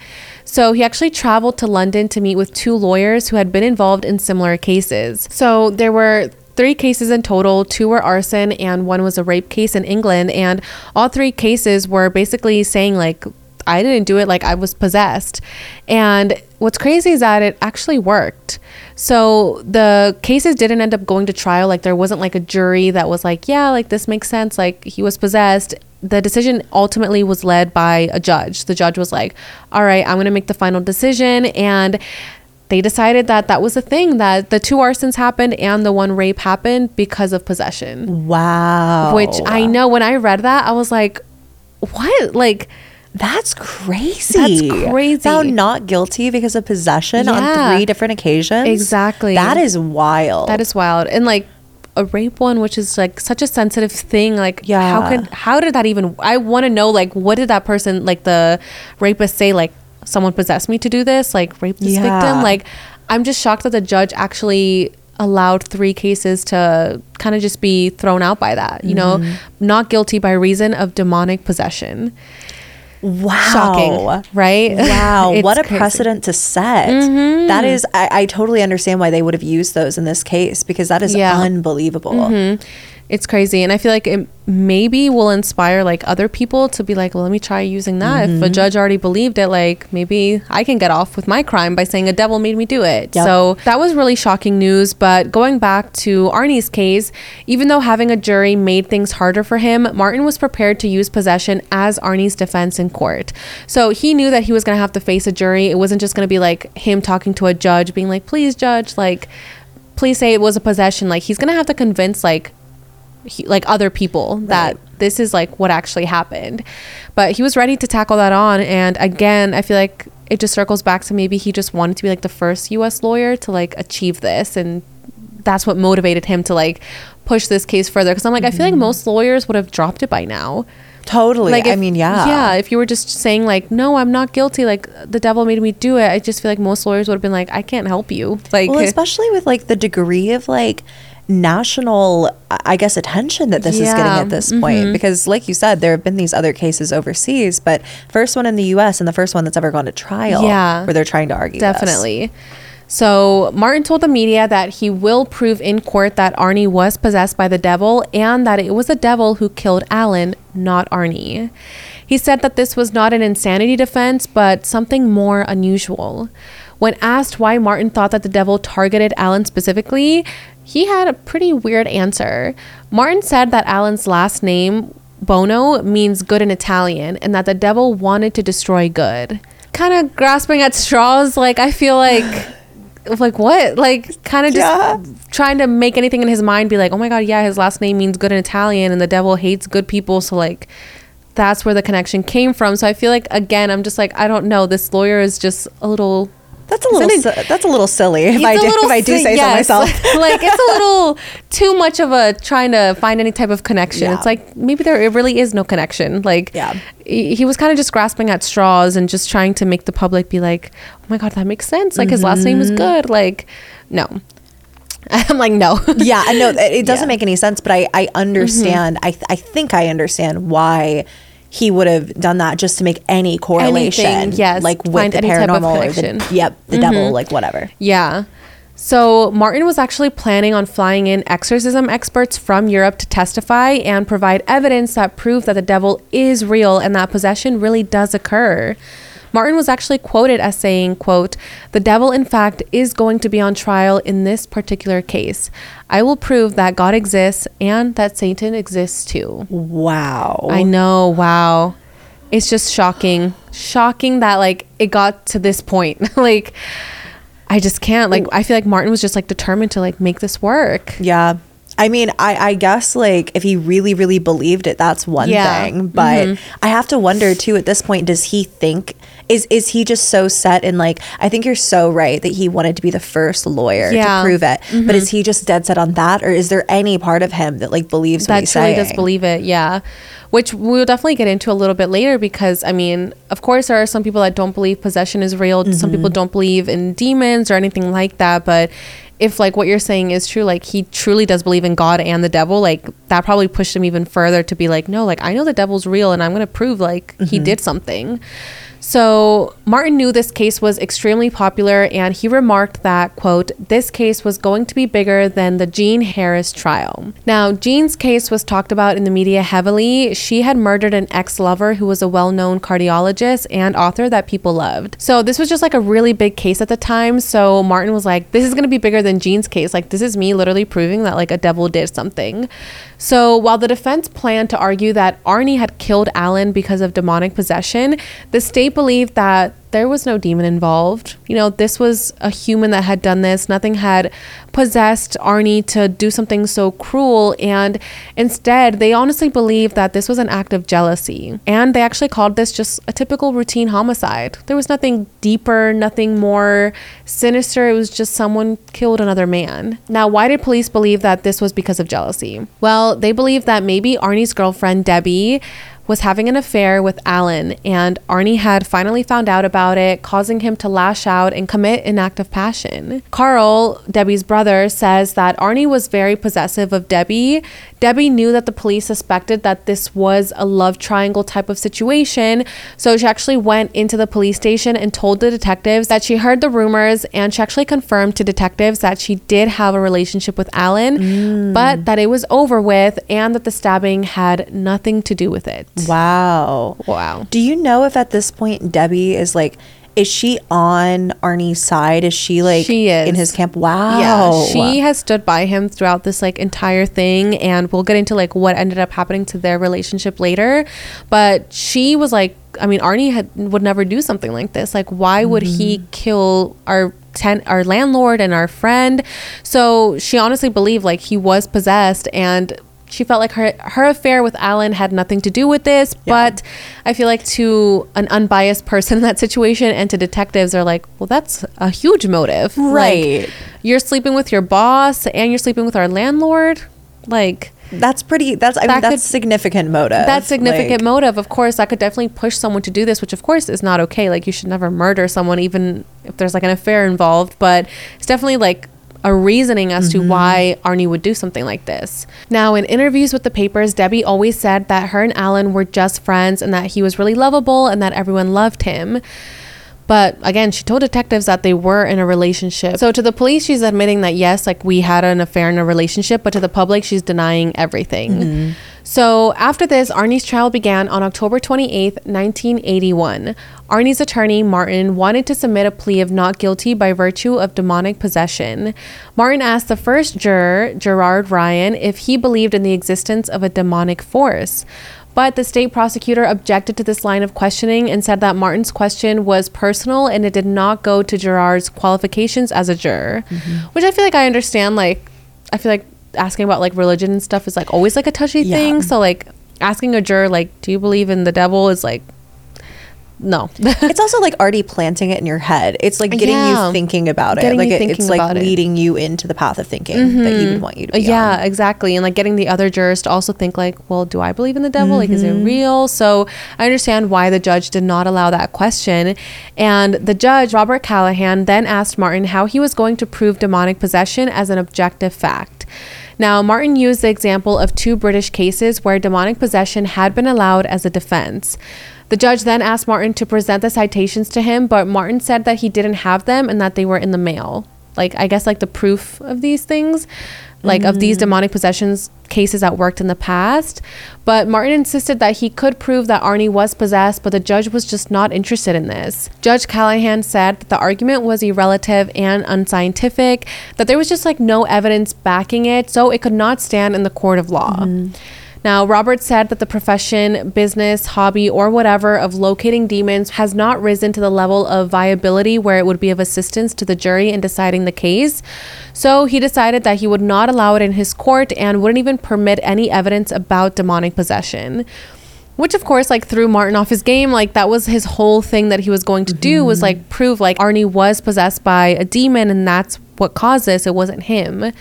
So he actually traveled to London to meet with two lawyers who had been involved in similar cases. So there were three cases in total. Two were arson, and one was a rape case in England. And all three cases were basically saying, like, I didn't do it, like, I was possessed. And what's crazy is that it actually worked. So the cases didn't end up going to trial. Like, there wasn't like a jury that was like, yeah, like, this makes sense. Like, he was possessed. The decision ultimately was led by a judge. The judge was like, all right, I'm going to make the final decision. And they decided that that was the thing that the two arsons happened and the one rape happened because of possession. wow Which I know when I read that, I was like, what? Like, That's crazy. That's crazy. Found not guilty because of possession Yeah. on three different occasions. Exactly. That is wild. that is wild. And like, a rape one, which is like such a sensitive thing. Like, Yeah. how could how did that even? I want to know like what did that person like the rapist say? Like, someone possessed me to do this. Like, rape this Yeah. victim. Like, I'm just shocked that the judge actually allowed three cases to kind of just be thrown out by that. You know, Mm-hmm. not guilty by reason of demonic possession. Wow. Shocking, right? Wow. What a crazy. Mm-hmm. precedent to set. That is, I, I totally understand why they would have used those in this case because that is Yeah. unbelievable. It's crazy. And I feel like it maybe will inspire like other people to be like, well, let me try using that. If a mm-hmm. judge already believed it, like maybe I can get off with my crime by saying a devil made me do it. Yep. So that was really shocking news. But going back to Arnie's case, even though having a jury made things harder for him, Martin was prepared to use possession as Arnie's defense in court. So he knew that he was going to have to face a jury. It wasn't just going to be like him talking to a judge, being like, please, judge, like, please say it was a possession. Like, he's going to have to convince, like, he, like other people that this is like what actually happened. But he was ready to tackle that on. And again, I feel like it just circles back to maybe he just wanted to be like the first US lawyer to like achieve this. And that's what motivated him to like push this case further. Cause I'm like, I feel like mm-hmm. most lawyers would have dropped it by now. Totally. Like, I mean, yeah. Yeah. If you were just saying like, no, I'm not guilty. Like the devil made me do it. I just feel like most lawyers would have been like, I can't help you. Like, Well, especially with like the degree of like national, I guess, attention that this is getting at this point. Mm-hmm. Because, like you said, there have been these other cases overseas, but first one in the U.S. and the first one that's ever gone to trial. Yeah. where they're trying to argue. this. Definitely. So, Martin told the media that he will prove in court that Arnie was possessed by the devil and that it was the devil who killed Alan, not Arnie. He said that this was not an insanity defense, but something more unusual. When asked why Martin thought that the devil targeted Alan specifically, he had a pretty weird answer. Martin said that Alan's last name, Bono, means good in Italian and that the devil wanted to destroy good. Kind of grasping at straws, like, I feel like like what like kind of just Yeah. trying to make anything in his mind be like oh my god yeah his last name means good in italian and the devil hates good people so like that's where the connection came from so i feel like again i'm just like i don't know this lawyer is just a little That's a little. That's a little silly. If I do, little if I do say yes. so myself. like it's a little too much of a trying to find any type of connection. Yeah. It's like maybe there it really is no connection. Like Yeah. he, was kind of just grasping at straws and just trying to make the public be like, oh my god, that makes sense. Like his last name is Mm-hmm. good. Like no, I'm like no. yeah, I know it doesn't Yeah. Mm-hmm. make any sense, but I I understand. I th- I think I understand why he would have done that just to make any correlation. Anything, yes, like with find the any type of paranormal or connection. the yep the devil, mm-hmm. like whatever. Yeah. So Martin was actually planning on flying in exorcism experts from Europe to testify and provide evidence that proved that the devil is real and that possession really does occur. Martin was actually quoted as saying, quote, "The devil in fact is going to be on trial in this particular case. I will prove that God exists and that Satan exists too." Wow. I know. Wow. It's just shocking. Shocking that like it got to this point. like I just can't. Like I feel like Martin was just like determined to like make this work. Yeah. I mean, I, I guess like if he really, really believed it, that's one Yeah. thing. But mm-hmm. I have to wonder too at this point, does he think is is he just so set in like I think you're so right that he wanted to be the first lawyer Yeah. to prove it. But is mm-hmm. he just dead set on that? Or is there any part of him that like believes what That he's truly saying? does believe it. Yeah. Which we'll definitely get into a little bit later because I mean, of course there are some people that don't believe possession is real. Some mm-hmm. people don't believe in demons or anything like that, but if like what you're saying is true, like he truly does believe in God and the devil, like that probably pushed him even further to be like, no, like I know the devil's real and I'm going to prove like he mm-hmm. did something. So Martin knew this case was extremely popular and he remarked that, quote, this case was going to be bigger than the Jean Harris trial. Now, Jean's case was talked about in the media heavily. She had murdered an ex-lover who was a well-known cardiologist and author that people loved. So this was just like a really big case at the time. So Martin was like, this is going to be bigger than Jean's case. Like this is me literally proving that like a devil did something. So while the defense planned to argue that Arnie had killed Alan because of demonic possession, the state believed that there was no demon involved. You know, this was a human that had done this. Nothing had possessed Arnie to do something so cruel. And instead, they honestly believed that this was an act of jealousy. And they actually called this just a typical routine homicide. There was nothing deeper, nothing more sinister. It was just someone killed another man. Now, why did police believe that this was because of jealousy? Well, they believed that maybe Arnie's girlfriend, Debbie, was having an affair with Alan, and Arnie had finally found out about it, causing him to lash out and commit an act of passion. Carl, Debbie's brother, says that Arnie was very possessive of Debbie. Debbie knew that the police suspected that this was a love triangle type of situation, so she actually went into the police station and told the detectives that she heard the rumors and she actually confirmed to detectives that she did have a relationship with Alan, mm. but that it was over with and that the stabbing had nothing to do with it. Wow. Wow. Do you know if at this point Debbie is like is she on Arnie's side? Is she like she is. in his camp? Wow. Yeah, she has stood by him throughout this like entire thing and we'll get into like what ended up happening to their relationship later. But she was like I mean Arnie had would never do something like this. Like why would mm-hmm. he kill our ten our landlord and our friend? So she honestly believed like he was possessed and she felt like her her affair with Alan had nothing to do with this, yeah. but I feel like to an unbiased person in that situation and to detectives are like, well, that's a huge motive, right? Like, you're sleeping with your boss and you're sleeping with our landlord, like. That's pretty. That's I that mean that's could, significant motive. That's significant like, motive. Of course, that could definitely push someone to do this, which of course is not okay. Like you should never murder someone, even if there's like an affair involved. But it's definitely like a reasoning as mm-hmm. to why Arnie would do something like this. Now, in interviews with the papers, Debbie always said that her and Alan were just friends and that he was really lovable and that everyone loved him. But again, she told detectives that they were in a relationship. So to the police, she's admitting that yes, like we had an affair in a relationship, but to the public, she's denying everything. Mm-hmm. So after this, Arnie's trial began on October 28, 1981. Arnie's attorney, Martin, wanted to submit a plea of not guilty by virtue of demonic possession. Martin asked the first juror, Gerard Ryan, if he believed in the existence of a demonic force. But the state prosecutor objected to this line of questioning and said that Martin's question was personal and it did not go to Gerard's qualifications as a juror, mm-hmm. which I feel like I understand. Like, I feel like asking about like religion and stuff is like always like a touchy yeah. thing. So like asking a juror like, do you believe in the devil is like no. it's also like already planting it in your head. It's like getting yeah. you thinking about it. Getting like it, it's like leading it. you into the path of thinking mm-hmm. that he would want you to Yeah, on. exactly. And like getting the other jurors to also think like, well, do I believe in the devil? Mm-hmm. Like is it mm-hmm. real? So I understand why the judge did not allow that question. And the judge, Robert Callahan, then asked Martin how he was going to prove demonic possession as an objective fact. Now, Martin used the example of two British cases where demonic possession had been allowed as a defense. The judge then asked Martin to present the citations to him, but Martin said that he didn't have them and that they were in the mail. Like, I guess, like the proof of these things, like mm. of these mm. demonic possessions cases that worked in the past. But Martin insisted that he could prove that Arnie was possessed, but the judge was just not interested in this. Judge Callahan said that the argument was irrelative and unscientific, that there was just like no evidence backing it, so it could not stand in the court of law. Mm. Now, Robert said that the profession, business, hobby, or whatever of locating demons has not risen to the level of viability where it would be of assistance to the jury in deciding the case. So he decided that he would not allow it in his court and wouldn't even permit any evidence about demonic possession which of course like threw martin off his game like that was his whole thing that he was going to mm-hmm. do was like prove like arnie was possessed by a demon and that's what caused this it wasn't him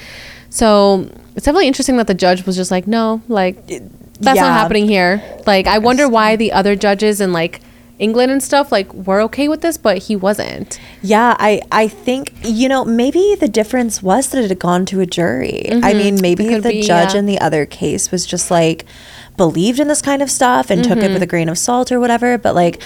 so it's definitely interesting that the judge was just like, no, like that's yeah. not happening here. Like I wonder why the other judges in like England and stuff like were okay with this, but he wasn't. Yeah, I I think you know maybe the difference was that it had gone to a jury. Mm-hmm. I mean, maybe the be, judge yeah. in the other case was just like believed in this kind of stuff and mm-hmm. took it with mm-hmm. a grain of salt or whatever. But like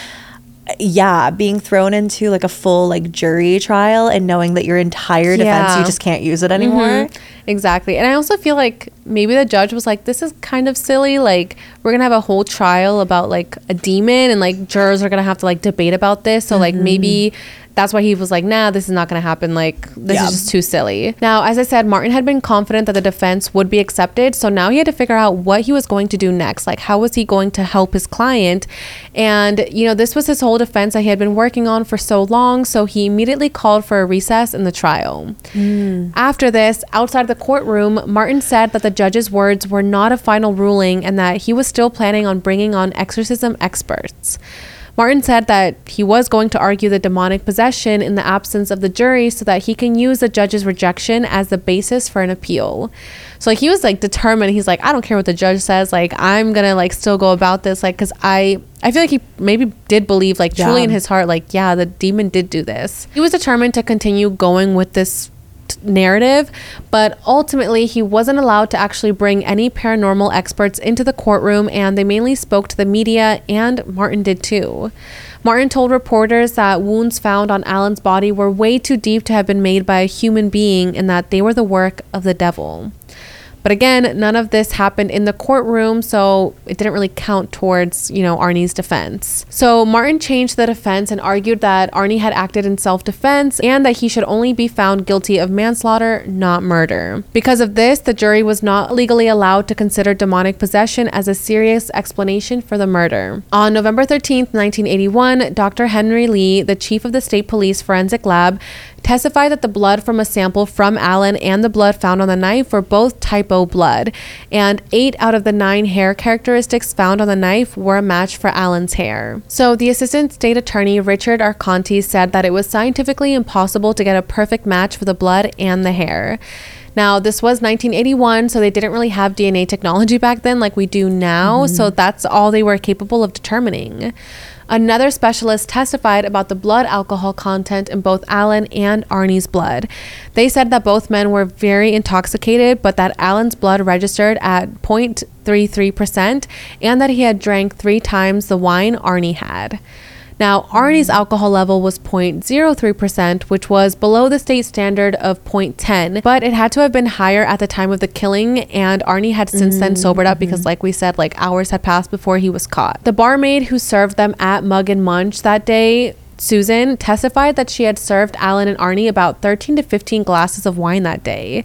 yeah, being thrown into like a full like jury trial and knowing that your entire defense yeah. you just can't use it anymore. Mm-hmm. Exactly. And I also feel like maybe the judge was like this is kind of silly like we're going to have a whole trial about like a demon and like jurors are going to have to like debate about this. So mm-hmm. like maybe that's why he was like, nah, this is not going to happen. Like, this Yeah. is just too silly. Now, as I said, Martin had been confident that the defense would be accepted. So now he had to figure out what he was going to do next. Like, how was he going to help his client? And, you know, this was his whole defense that he had been working on for so long. So he immediately called for a recess in the trial. Hmm. After this, outside the courtroom, Martin said that the judge's words were not a final ruling and that he was still planning on bringing on exorcism experts. Martin said that he was going to argue the demonic possession in the absence of the jury so that he can use the judge's rejection as the basis for an appeal. So like he was like determined. He's like, I don't care what the judge says. Like I'm gonna like still go about this. Like because I I feel like he maybe did believe like truly in his heart like yeah the demon did do this. He was determined to continue going with this narrative, but ultimately he wasn't allowed to actually bring any paranormal experts into the courtroom and they mainly spoke to the media and Martin did too. Martin told reporters that wounds found on Alan's body were way too deep to have been made by a human being and that they were the work of the devil. But again, none of this happened in the courtroom, so it didn't really count towards, you know, Arnie's defense. So Martin changed the defense and argued that Arnie had acted in self defense and that he should only be found guilty of manslaughter, not murder. Because of this, the jury was not legally allowed to consider demonic possession as a serious explanation for the murder. On November 13th, 1981, Dr. Henry Lee, the chief of the state police forensic lab, testified that the blood from a sample from Alan and the blood found on the knife were both type Blood, and eight out of the nine hair characteristics found on the knife were a match for Alan's hair. So the assistant state attorney Richard Arconti said that it was scientifically impossible to get a perfect match for the blood and the hair. Now, this was 1981, so they didn't really have DNA technology back then like we do now, so mm-hmm. that's all they were capable of determining. Another specialist testified about the blood alcohol content in both Alan and Arnie's blood. They said that both men were very intoxicated, but that Alan's blood registered at 0.33% and that he had drank three times the wine Arnie had. Now, Arnie's alcohol level was 0.03%, which was below the state standard of 0.10, but it had to have been higher at the time of the killing, and Arnie had since then mm, sobered up mm-hmm. because, like we said, like hours had passed before he was caught. The barmaid who served them at Mug and Munch that day Susan testified that she had served Alan and Arnie about 13 to 15 glasses of wine that day.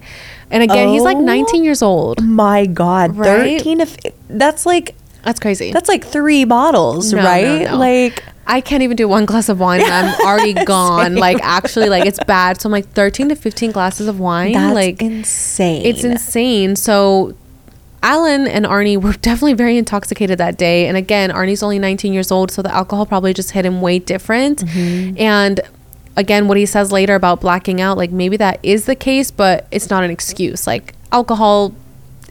And again, he's like Oh. 19 years old. My God, Right? thirteen of that's like That's crazy. that's like three bottles, No, no, right? no. Like I can't even do one glass of wine and I'm already gone. Like actually like it's bad. So I'm like 13 to 15 glasses of wine. that's like insane. it's insane. So Alan and Arnie were definitely very intoxicated that day. And again, Arnie's only 19 years old, so the alcohol probably just hit him way different. Mm-hmm. And again, what he says later about blacking out, like maybe that is the case, but it's not an excuse. Like alcohol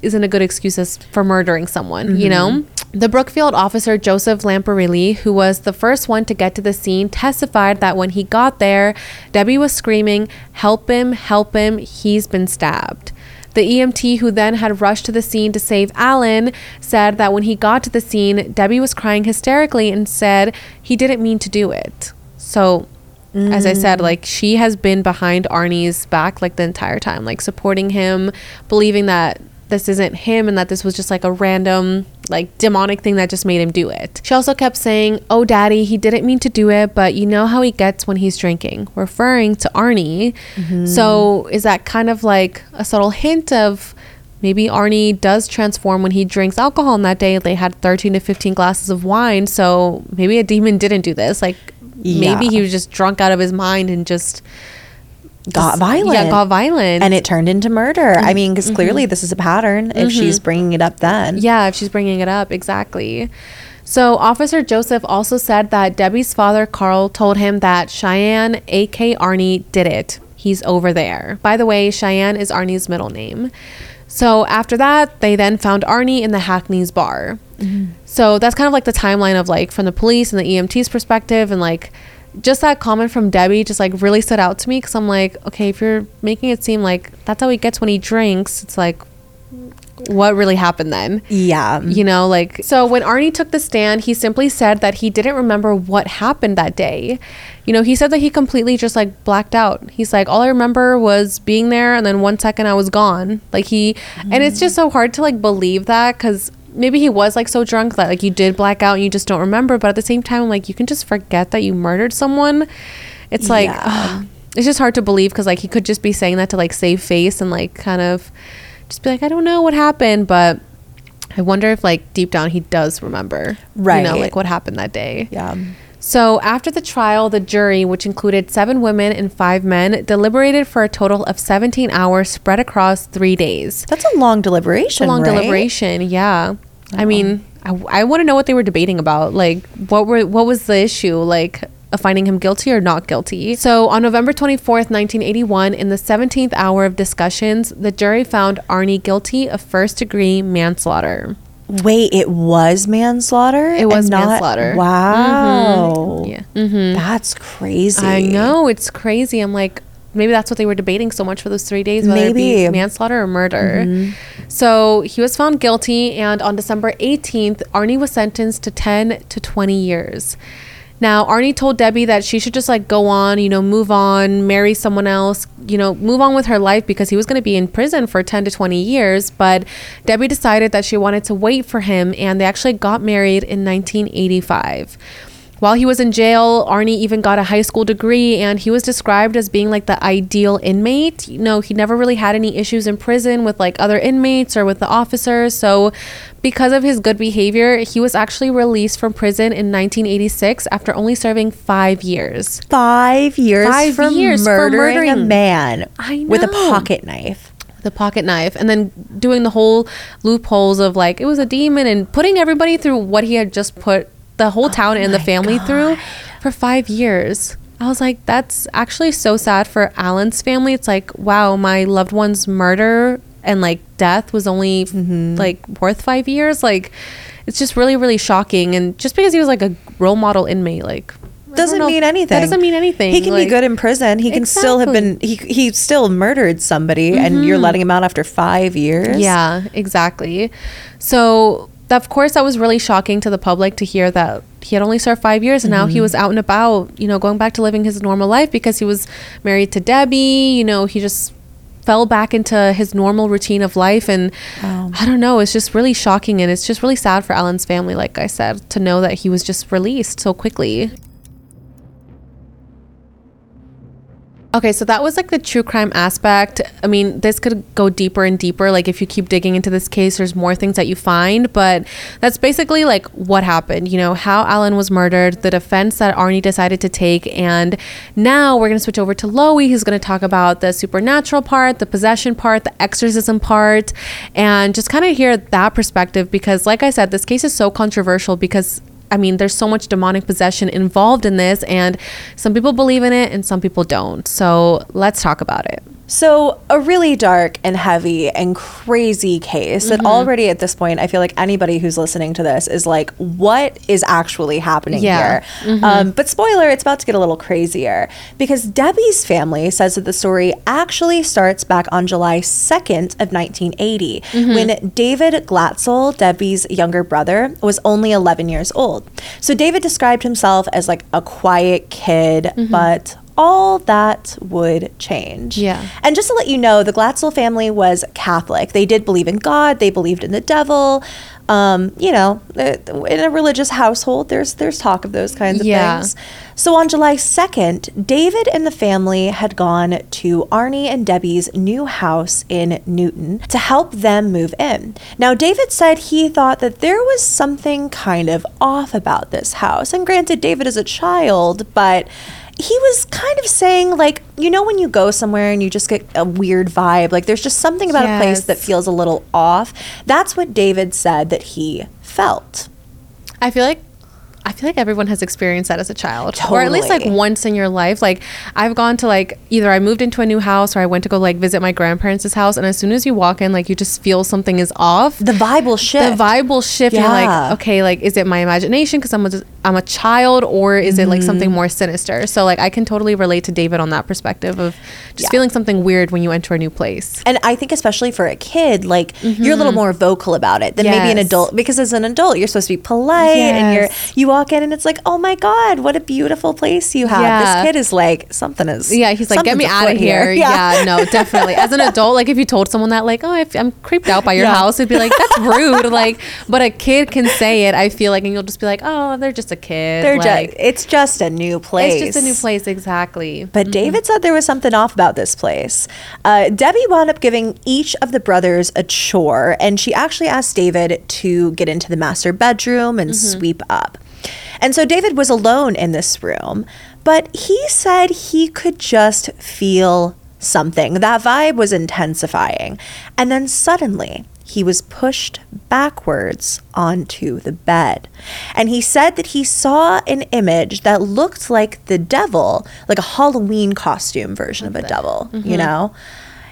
isn't a good excuse for murdering someone, you know? Mm-hmm. The Brookfield officer Joseph Lamparelli, who was the first one to get to the scene, testified that when he got there, Debbie was screaming, Help him, help him, he's been stabbed. The EMT, who then had rushed to the scene to save Alan, said that when he got to the scene, Debbie was crying hysterically and said he didn't mean to do it. So, as I said, mm. like she has been behind Arnie's back like the entire time, like supporting him, believing that this isn't him and that this was just like a random like demonic thing that just made him do it. She also kept saying, "Oh daddy, he didn't mean to do it, but you know how he gets when he's drinking," referring to Arnie. Mm-hmm. So, is that kind of like a subtle hint of maybe Arnie does transform when he drinks alcohol on that day? They had 13 to 15 glasses of wine, so maybe a demon didn't do this. Like maybe he was just drunk out of his mind and just got violent. Yeah, got violent. and it turned into murder. I mm-hmm. mean, because mm-hmm. clearly this is a pattern. If mm-hmm. she's bringing it up, then Yeah, if she's bringing it up, exactly. So, Officer Joseph also said that Debbie's father, Carl, told him that Cheyenne, aka Arnie, did it. He's over there. By the way, Cheyenne is Arnie's middle name. So, after that, they then found Arnie in the Hackney's bar. So, that's kind of like the timeline of like from the police and the EMT's perspective, and like just that comment from Debbie just like really stood out to me because I'm like, okay, if you're making it seem like that's how he gets when he drinks, it's like, what really happened then? yeah, You know, like, so when Arnie took the stand, he simply said that he didn't remember what happened that day. You know, he said that he completely just like blacked out. He's like, all I remember was being there, and then one second I was gone. Like, he, and it's mm. just so hard to like believe that because maybe he was like so drunk that like you did black out and you just don't remember. But at the same time, like, you can just forget that you murdered someone. it's like Yeah. it's just hard to believe because like he could just be saying that to like save face and like kind of just be like I don't know what happened, but I wonder if like deep down he does remember, right? You know, like what happened that day. Yeah. So, after the trial, the jury, which included seven women and five men, deliberated for a total of 17 hours spread across three days. That's a long deliberation. a long right? deliberation, yeah. I mean, I, I want to know what they were debating about. Like, what were what was the issue? Like, of finding him guilty or not guilty. So, on November 24th, 1981, in the 17th hour of discussions, the jury found Arnie guilty of first degree manslaughter. Wait, it was manslaughter. It was not- manslaughter. Wow. Yeah. Mm-hmm. That's crazy. I know it's crazy. I'm like, maybe that's what they were debating so much for those three days, whether it Maybe. Mm-hmm. be manslaughter or murder. So he was found guilty, and on December 18th, Arnie was sentenced to 10 to 20 years. Now, Arnie told Debbie that she should just like go on, you know, move on, marry someone else, you know, move on with her life because he was going to be in prison for 10 to 20 years. But Debbie decided that she wanted to wait for him, and they actually got married in 1985. While he was in jail, Arnie even got a high school degree and he was described as being like the ideal inmate. You know, he never really had any issues in prison with like other inmates or with the officers. So, because of his good behavior, he was actually released from prison in 1986 after only serving five years. Five years Five for, years for murdering, a man with a pocket knife. the pocket knife and then doing the whole loopholes of like it was a demon and putting everybody through what he had just put the whole town and the oh my family through for five years. I was like, that's actually so sad for Alan's family. It's like, wow, my loved one's murder and like death was only mm-hmm. like worth five years. Like, it's just really, really shocking. And just because he was like a role model inmate, like, Doesn't know. mean anything. That doesn't mean anything. He can Like- be good in prison. He can still have been. He he still murdered somebody, and you're mm-hmm. letting him out after five years. Yeah, exactly. So, of course, that was really shocking to the public to hear that he had only served five years and now he mm-hmm. was out and about, you know, going back to living his normal life because he was married to Debbie. You know, he just fell back into his normal routine of life. And Wow. I don't know, it's just really shocking. And it's just really sad for Alan's family, like I said, to know that he was just released so quickly. Okay, so that was like the true crime aspect. I mean, this could go deeper and deeper. Like, if you keep digging into this case, there's more things that you find. But that's basically like what happened, you know, how Alan was murdered, the defense that Arnie decided to take. And now we're going to switch over to Loey, who's going to talk about the supernatural part, the possession part, the exorcism part, and just kind of hear that perspective. Because, like I said, this case is so controversial because I mean, there's so much demonic possession involved in this, and some people believe in it and some people don't. So let's talk about it. So, a really dark and heavy and crazy case that mm-hmm. already at this point, I feel like anybody who's listening to this is like, what is actually happening Yeah. here? Mm-hmm. Um, but, spoiler, it's about to get a little crazier because Debbie's family says that the story actually starts back on July 2nd of 1980 mm-hmm. when David Glatzel, Debbie's younger brother, was only 11 years old. So, David described himself as like a quiet kid, but all that would change. Yeah. And just to let you know, the Glatzel family was Catholic. They did believe in God. They believed in the devil. Um, you know, uh, in a religious household, there's there's talk of those kinds of Yeah. things. So on July 2nd, David and the family had gone to Arnie and Debbie's new house in Newtown to help them move in. Now, David said he thought that there was something kind of off about this house. And granted, David is a child, but he was kind of saying like you know when you go somewhere and you just get a weird vibe like there's just something about a place that feels a little off. That's what david said that he felt. I feel like I feel like everyone has experienced that as a child, or at least like once in your life. Like I've gone to like either I moved into a new house or I went to go like visit my grandparents' house, and as soon as you walk in, like you just feel something is off. the vibe will shift The vibe will shift. You're Yeah. like, okay, like is it my imagination because I'm a, I'm a child, or is it like Mm-hmm. something more sinister? So like I can totally relate to David on that perspective of just Yeah. feeling something weird when you enter a new place. and i think especially for a kid like you're a little more vocal about it than maybe an Mm-hmm. Adult because as an adult you're supposed to be polite and you're Yes. you walk in and it's like, oh my God, what a beautiful place you have. Yeah. This kid is like, something is. Yeah, he's like, get me out of afoot here. Yeah. no, definitely. As an adult, like if you told someone that, like, oh, I f- I'm creeped out by your Yeah. house, it'd be like, that's rude. like, but a kid can say it. I feel like, and you'll just be like, oh, they're just a kid. They're like, just, it's just a new place. It's just a new place, exactly. But David said there was something off about this place. Uh, Debbie wound up giving each of the brothers a chore, and she actually asked David to get into the master bedroom and sweep up. And so David was alone in this room, but he said he could just feel something. That vibe was intensifying. And then suddenly, he was pushed backwards onto the bed. And he said that he saw an image that looked like the devil, like a Halloween costume version of a devil, you mm-hmm. know?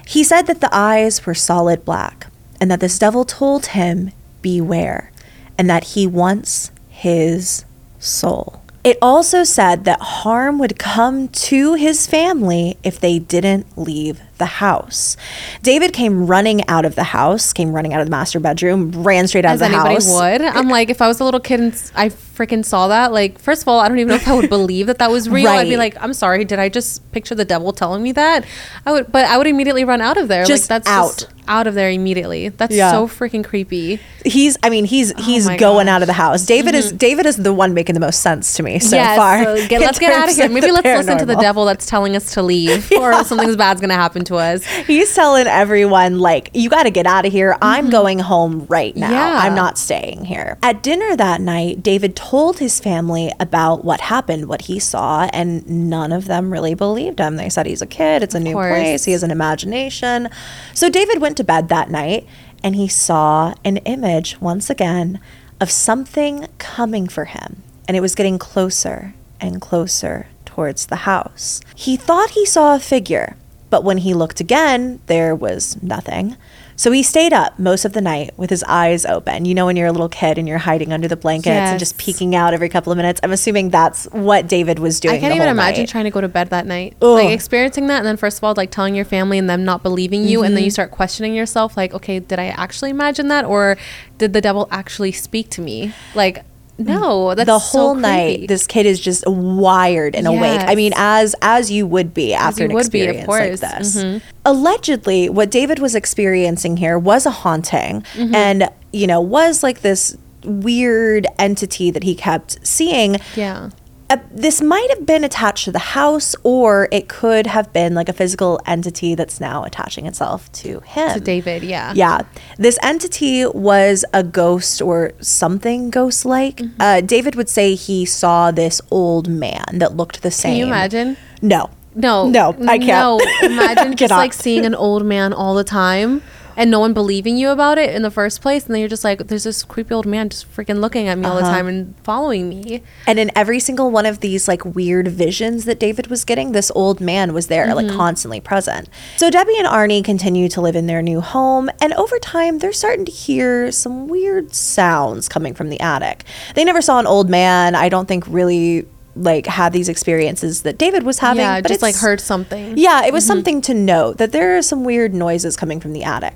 He said that the eyes were solid black and that this devil told him, Beware, and that he wants his soul. It also said that harm would come to his family if they didn't leave the house. David came running out of the house, came running out of the master bedroom, ran straight out As of the anybody house. would. I'm like, if I was a little kid and s- I freaking saw that, like, first of all, I don't even know if I would believe that that was real. I'd be Right. like, I'm sorry, did I just picture the devil telling me that? I would, but I would immediately run out of there. Just like, that's out. just out of there immediately. That's Yeah. so freaking creepy. He's I mean, he's oh he's Oh my going out of the house. David is mm-hmm. David is the one making the most sense to me so far. so get- in let's get out of here. Maybe the let's listen to the paranormal. devil that's telling us to leave, or something's bad's gonna happen to us. He's telling everyone, like, you got to get out of here. I'm going home right now. Mm-hmm. Yeah. I'm not staying here. At dinner that night, David told his family about what happened, what he saw, and none of them really believed him. They said he's a kid, it's a new course. place, he has an imagination. So David went to bed that night and he saw an image once again of something coming for him, and it was getting closer and closer towards the house. He thought he saw a figure, but when he looked again, there was nothing. So he stayed up most of the night with his eyes open. You know, when you're a little kid and you're hiding under the blankets and just peeking out every couple of minutes. I'm assuming that's what David was doing. I can't even imagine night. trying to go to bed that night. Ugh. Like experiencing that and then first of all like telling your family and them not believing you and Mm-hmm. then you start questioning yourself like, okay, did I actually imagine that or did the devil actually speak to me? Like no, that's the whole creepy. night this kid is just wired and awake i mean as as you would be after an would be, of experience like course. this allegedly what david was experiencing here was a haunting Mm-hmm. and you know was like this weird entity that he kept seeing Yeah. Uh, this might have been attached to the house or it could have been like a physical entity that's now attaching itself to him To David, yeah. yeah. This entity was a ghost or something ghost like. Mm-hmm. Uh, David would say he saw this old man that looked the same. Can you imagine? No. No. No, I can't. No. Imagine just like seeing an old man all the time and no one believing you about it in the first place. And then you're just like, there's this creepy old man just freaking looking at me all the Uh-huh. time and following me. And in every single one of these like weird visions that David was getting, this old man was there, like Mm-hmm. constantly present. So Debbie and Arnie continue to live in their new home, and over time they're starting to hear some weird sounds coming from the attic. They never saw an old man. I don't think really like had these experiences that David was having. yeah, but just like heard something. Yeah, it was mm-hmm. something to note that there are some weird noises coming from the attic.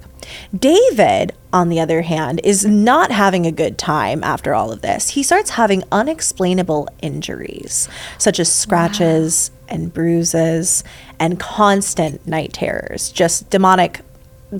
David, on the other hand, is not having a good time after all of this. He starts having unexplainable injuries, such as scratches and bruises and constant night terrors, just demonic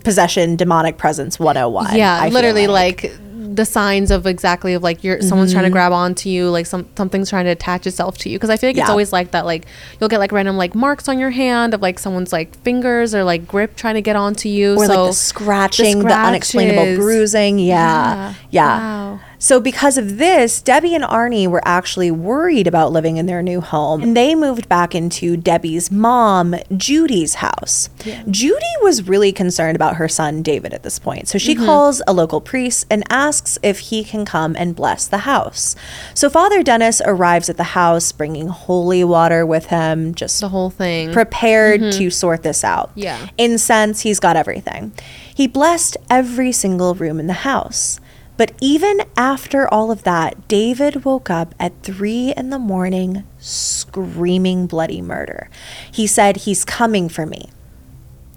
possession, demonic presence 101. Yeah, I literally like. The signs of exactly of like you're someone's Mm-hmm. trying to grab onto you, like some something's trying to attach itself to you. Because I feel like it's always like that. Like you'll get like random like marks on your hand of like someone's like fingers or like grip trying to get onto you. or so like the scratching, the, unexplainable bruising. Yeah. Yeah. Yeah. Wow. So because of this, Debbie and Arnie were actually worried about living in their new home. And they moved back into Debbie's mom, Judy's house. Judy was really concerned about her son David at this point. So she Mm-hmm. calls a local priest and asks if he can come and bless the house. So Father Dennis arrives at the house bringing holy water with him, just the whole thing. prepared to sort this out. Mm-hmm. Yeah. Incense, he's got everything. He blessed every single room in the house. But even after all of that, David woke up at three in the morning screaming bloody murder. He said, He's coming for me.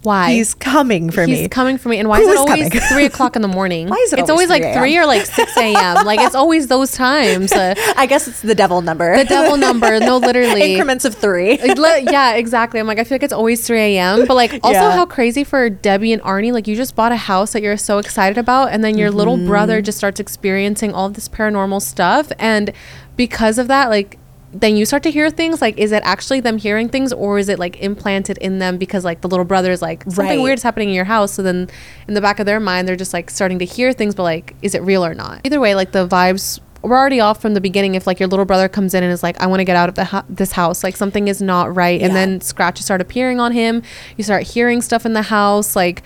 Why? He's coming for me. He's me. coming for me. And why Who is it is always coming? three o'clock in the morning? Why is it It's always always, 3 like three or like six a.m. like it's always those times. Uh, I guess it's the devil number. the devil number. No, literally. Increments of three. Yeah, exactly. I'm like, I feel like it's always 3 a.m. But like, also Yeah. how crazy for Debbie and Arnie. Like, you just bought a house that you're so excited about, and then your little Mm-hmm. brother just starts experiencing all this paranormal stuff, and because of that, like. Then you start to hear things like, is it actually them hearing things or is it like implanted in them because like the little brother is like something Right. weird is happening in your house? So then in the back of their mind, they're just like starting to hear things, but like, is it real or not? Either way, like the vibes we're already off from the beginning if like your little brother comes in and is like i want to get out of the this house like something is not right and then scratches start appearing on him you start hearing stuff in the house like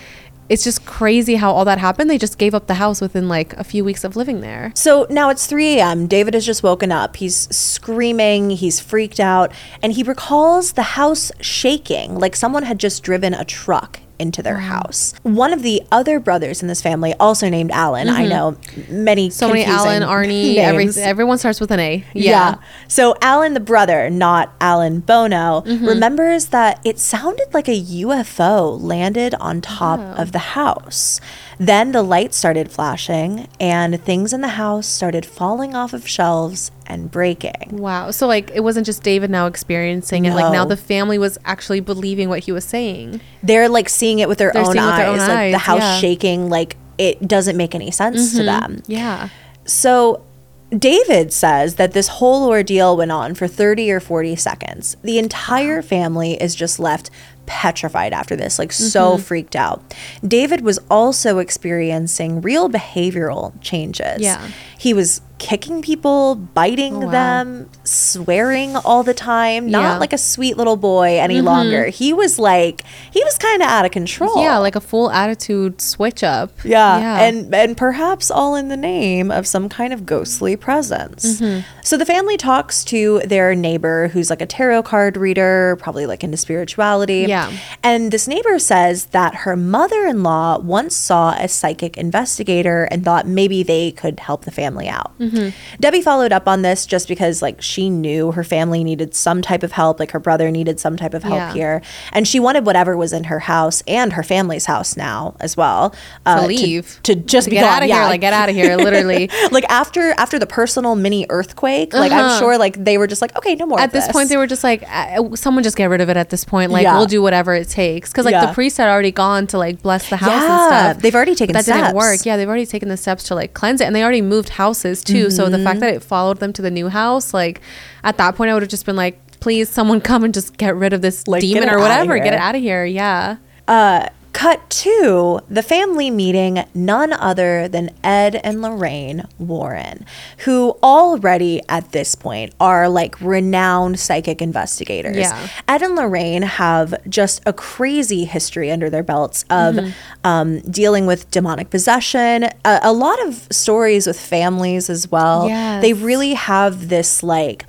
it's just crazy how all that happened. They just gave up the house within like a few weeks of living there. So now it's 3 a.m. David has just woken up. He's screaming, he's freaked out, and he recalls the house shaking like someone had just driven a truck into their house. One of the other brothers in this family, also named Alan, I know many Mm-hmm. so many alan arnie every, everyone starts with an a Yeah. yeah, So Alan, the brother, not Alan Bono, Mm-hmm. remembers that it sounded like a UFO landed on top Oh. of the house. Then the lights started flashing and things in the house started falling off of shelves and breaking. wow so like it wasn't just david now experiencing it like now the family was actually believing what he was saying They're like seeing it with their, They're own, it with eyes, their own like the house yeah. Mm-hmm. shaking, like it doesn't make any sense to them. yeah So David says that this whole ordeal went on for 30 or 40 seconds. The entire family is just left petrified after this, like so Mm-hmm. freaked out. David was also experiencing real behavioral changes. Yeah. He was kicking people, biting Oh, wow. them, swearing all the time, not Yeah. Mm-hmm. like a sweet little boy any longer. He was like, he was kind of out of control. yeah like a full attitude switch up Yeah. And and perhaps all in the name of some kind of ghostly presence. Mm-hmm. So the family talks to their neighbor who's like a tarot card reader, probably like into spirituality. Yeah. And this neighbor says that her mother-in-law once saw a psychic investigator and thought maybe they could help the family out. Mm-hmm. Debbie followed up on this just because like she knew her family needed some type of help, like her brother needed some type of help Yeah. here, and she wanted whatever was in her house and her family's house now as well uh, leave. to, just to be get gone. out of Yeah. here like get out of here literally like after after the personal mini earthquake, like I'm Uh-huh. sure like they were just like, okay, no more. at of this point they were just like someone just get rid of it at this point like Yeah. we'll do whatever it takes because like the priest had already gone to like bless the house Yeah, and stuff they've already taken that steps. didn't work yeah they've already taken the steps to like cleanse it and they already moved houses too. So the Mm-hmm. fact that it followed them to the new house like at that point i would have just been like please someone come and just get rid of this Like, demon or whatever. Get it out of here. Yeah. Uh, cut to the family meeting none other than Ed and Lorraine Warren, who already at this point are like renowned psychic investigators. Yeah. Ed and Lorraine have just a crazy history under their belts of Mm-hmm. um, dealing with demonic possession, a, a lot of stories with families as well. Yes. They really have this like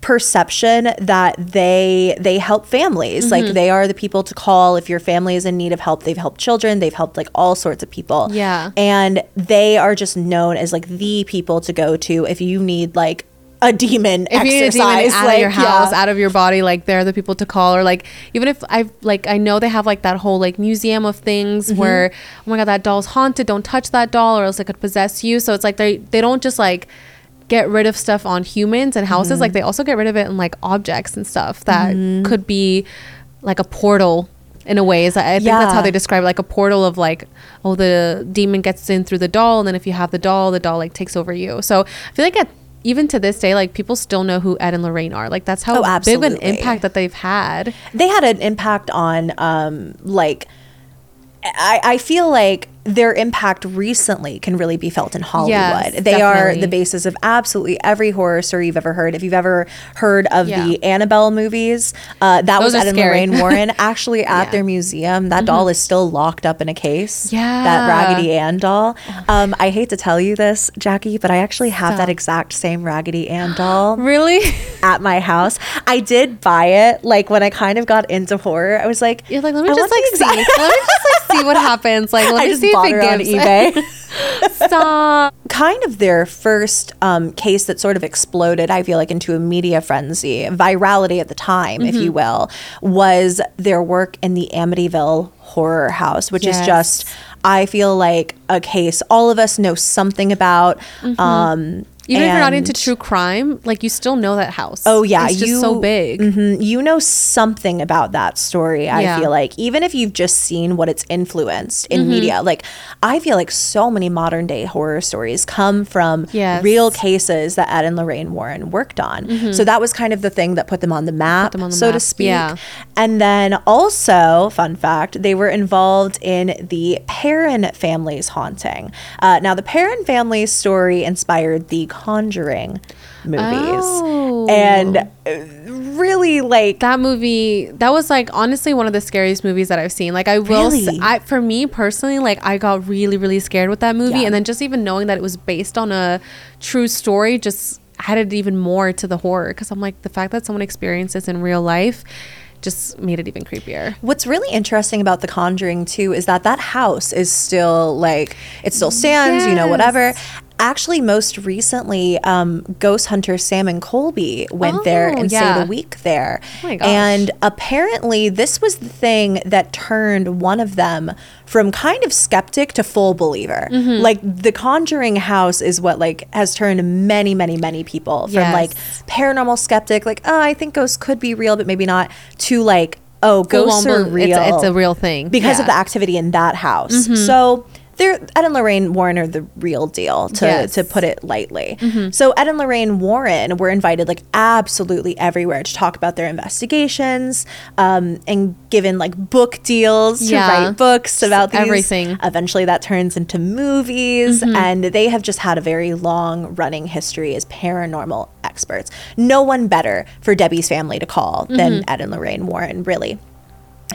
perception that they they help families Mm-hmm. like they are the people to call if your family is in need of help they've helped children they've helped like all sorts of people Yeah. and they are just known as like the people to go to if you need like a demon if you need a demon out like of your house, yeah. out of your body, like they're the people to call. Or like even if I like I know they have like that whole like museum of things Mm-hmm. where oh my god that doll's haunted, don't touch that doll or else it could possess you. So it's like they they don't just like get rid of stuff on humans and houses. Mm-hmm. Like they also get rid of it in like objects and stuff that could be like a portal. In a way, is I think that's how they describe it, like a portal of like, oh, the demon gets in through the doll, and then if you have the doll, the doll like takes over you. So I feel like at even to this day, like people still know who Ed and Lorraine are. Like that's how Oh, big of an impact that they've had. they had an impact on um like I, I feel like their impact recently can really be felt in Hollywood. Yes, they are the basis of absolutely every horror story you've ever heard. If you've ever heard of Yeah. the Annabelle movies, uh, that was Those are Ed and. Lorraine Warren. Actually, at Yeah. Mm-hmm. their museum, that doll is still locked up in a case. Yeah. that Raggedy Ann doll. Um, I hate to tell you this, Jackie, but I actually have that exact same Raggedy Ann doll Really? at my house. I did buy it like when I kind of got into horror. I was like, You're like, let me I just like see. exact- let me just like see what happens. Like, let I me see if it gives. eBay. Stop. kind of their first um, case that sort of exploded, I feel like, into a media frenzy, virality at the time, if Mm-hmm. you will, was their work in the Amityville horror house, which Yes. is just, I feel like, a case all of us know something about. Um, Even if you're not into true crime, like you still know that house. Oh yeah, it's just so big. Mhm. You know something about that story. I Yeah. feel like even if you've just seen what it's influenced in Mm-hmm. media, like I feel like so many modern day horror stories come from Yes. Mm-hmm. real cases that Ed and Lorraine Warren worked on. So that was kind of the thing that put them on the map, on the so to speak. yeah. And then also, fun fact, they were involved in the Perron family's haunting. Uh, now, the Perron family's story inspired the Conjuring movies. Oh. And uh, really, like, that movie that was like honestly one of the scariest movies that i've seen like i will Really? I, for me personally like i got really really scared with that movie Yeah. and then just even knowing that it was based on a true story just added even more to the horror because i'm like the fact that someone experienced this in real life just made it even creepier What's really interesting about The Conjuring too is that that house is still like it still stands, you know, whatever. Actually, most recently, um, ghost hunter Sam and Colby went there Oh, and yeah. stayed a week there. Oh my gosh. And apparently, this was the thing that turned one of them from kind of skeptic to full believer. Mm-hmm. Like the Conjuring house is what like has turned many, many, many people from Yes. like paranormal skeptic, like oh, I think ghosts could be real, but maybe not, to like oh, ghosts are real. it's, it's a real thing because of Yeah. Mm-hmm. the activity in that house. So they're Ed and Lorraine Warren are the real deal to Yes. Mm-hmm. to put it lightly. So Ed and Lorraine Warren were invited like absolutely everywhere to talk about their investigations um, and given like book deals to Yeah. write books about these. Everything. Mm-hmm. Eventually that turns into movies and they have just had a very long running history as paranormal experts. No one better for Debbie's family to call than Mm-hmm. Ed and Lorraine Warren, really.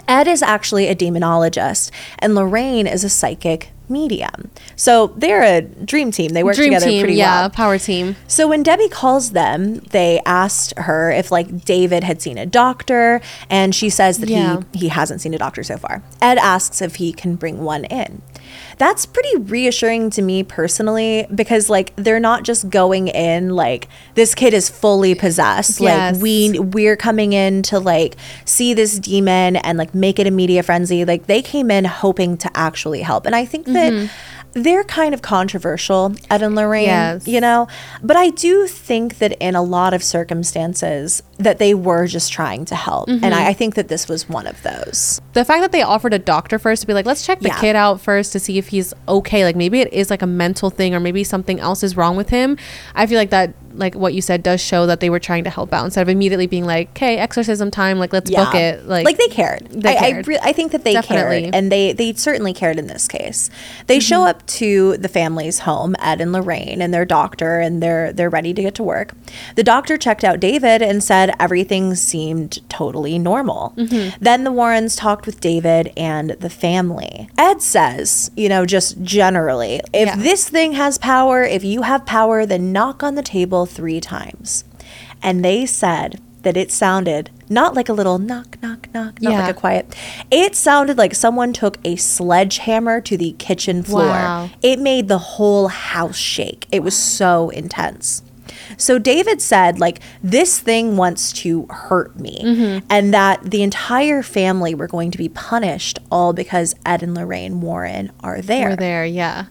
Ed is actually a demonologist, and Lorraine is a psychic medium. So they're a dream team. They work dream together team pretty yeah well. power team So when Debbie calls them, they asked her if like David had seen a doctor, and she says that Yeah. he he hasn't seen a doctor so far. Ed asks if he can bring one in. That's pretty reassuring to me personally because like they're not just going in like this kid is fully possessed. Yes. Like we we're coming in to like see this demon and like make it a media frenzy. Like they came in hoping to actually help. And I think that mm-hmm. They're kind of controversial, Ed and Lorraine, Yes. you know? But I do think that in a lot of circumstances that they were just trying to help. And mm-hmm. I, I think that this was one of those. the fact that they offered a doctor first to be like let's check the Yeah. kid out first to see if he's okay like maybe it is like a mental thing or maybe something else is wrong with him i feel like that like what you said does show that they were trying to help out instead of immediately being like okay exorcism time like let's book it like, like they cared. They I, I, re- I think that they Definitely. cared, and they they certainly cared in this case. They show Mm-hmm. up to the family's home, Ed and Lorraine, and their doctor, and they're they're ready to get to work. The doctor checked out David and said everything seemed totally normal. Mm-hmm. Then the Warrens talked with David and the family. Ed says, you know, just generally, if Yeah. this thing has power, if you have power, then knock on the table three times. And they said that it sounded not like a little knock, knock, knock, not Yeah. like a quiet. It sounded like someone took a sledgehammer to the kitchen floor. Wow. It made the whole house shake. It was so intense. So David said, like, this thing wants to hurt me, Mm-hmm. and that the entire family were going to be punished all because Ed and Lorraine Warren are there. we're there yeah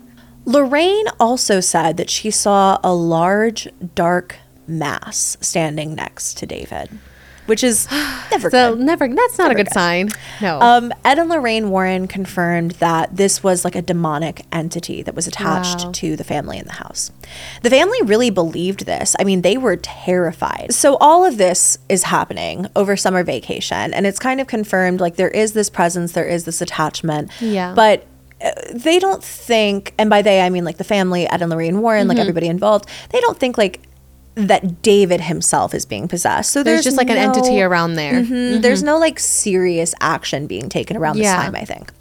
Lorraine also said that she saw a large, dark mass standing next to David, which is never so good. never that's not a good good. sign no Um, Ed and Lorraine Warren confirmed that this was like a demonic entity that was attached Wow. to the family in the house. The family really believed this. I mean, they were terrified. So all of this is happening over summer vacation, and it's kind of confirmed like there is this presence, there is this attachment. Yeah. But they don't think, and by they I mean like the family, Ed and Lorraine Warren, Mm-hmm. like everybody involved, they don't think like that David himself is being possessed. So there's, there's, just like an entity around there Mhm. There's no like serious action being taken around Yeah. this time, I think.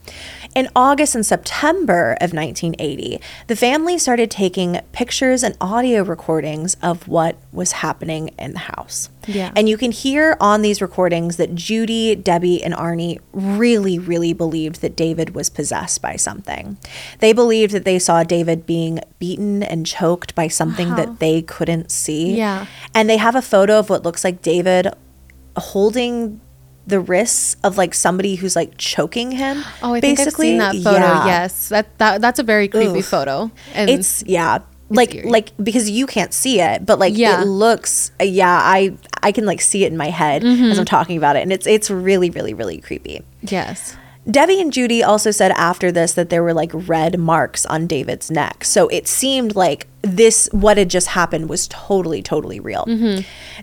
In August and September of 1980, the family started taking pictures and audio recordings of what was happening in the house. Yeah. And you can hear on these recordings that Judy, Debbie, and Arnie really, really believed that David was possessed by something. They believed that they saw David being beaten and choked by something that uh-huh. they couldn't see. Yeah. And they have a photo of what looks like David holding the wrists of like somebody who's like choking him. Oh, I think I've seen that photo. Yeah. Yes, that, that that's a very creepy Oof. photo. And It's yeah. Like like because you can't see it, but like Yeah. it looks yeah, I I can like see it in my head Mm-hmm. as I'm talking about it and it's it's really really really creepy. yes, Debbie and Judy also said after this that there were like red marks on David's neck. So it seemed like this, what had just happened, was totally, totally real.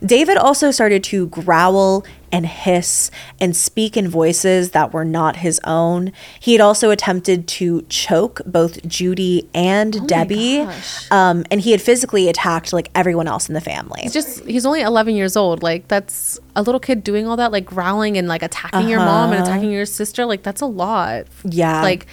David also started to growl and hiss and speak in voices that were not his own. He had also attempted to choke both Judy and Debbie. Um, and he had physically attacked like everyone else in the family. he's just he's only 11 years old. Like that's a little kid doing all that, like growling and like attacking your mom and attacking your sister. Like that's a lot. Yeah. like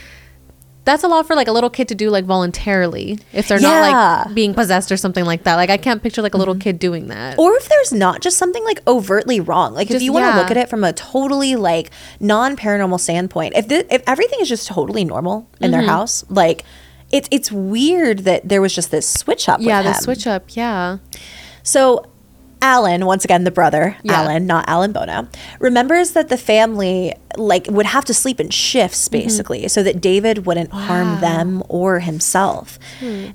that's a lot for like a little kid to do like voluntarily if they're Yeah. Mm-hmm. not like being possessed or something like that. Like I can't picture like a little kid doing that. or if there's not just something like overtly wrong like if you want to yeah. look at it from a totally like non-paranormal standpoint if the, if everything is just totally normal in Mm-hmm. their house like it's it's weird that there was just this switch up yeah, with the switch up. Yeah. so Alan, once again the brother, Yeah. Alan, not Alan Bono, remembers that the family like would have to sleep in shifts basically so that David wouldn't harm Mm-hmm. Them or himself.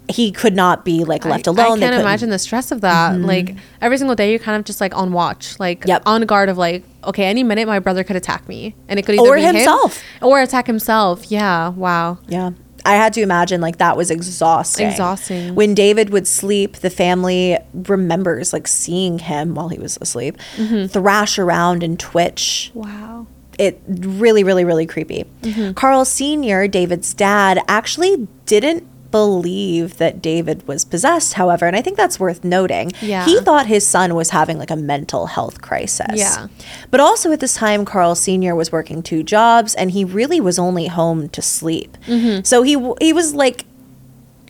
He could not be like left alone. I can't imagine the stress of that. Like every single day, you're kind of just like on watch, like Yep. on guard of like, okay, any minute my brother could attack me, and it could either Or be him himself. or attack himself. Yeah, wow. Yeah. I had to imagine like that was exhausting. Exhausting. When David would sleep, the family remembers like seeing him while he was asleep Mm-hmm. thrash around and twitch. Wow. It really, really, really creepy. Mm-hmm. Carl Sr., David's dad, actually didn't believe that David was possessed, however, and I think that's worth noting. Yeah. He thought his son was having like a mental health crisis. Yeah. But also at this time, Carl Sr. was working two jobs and he really was only home to sleep. Mm-hmm. So he, he was like,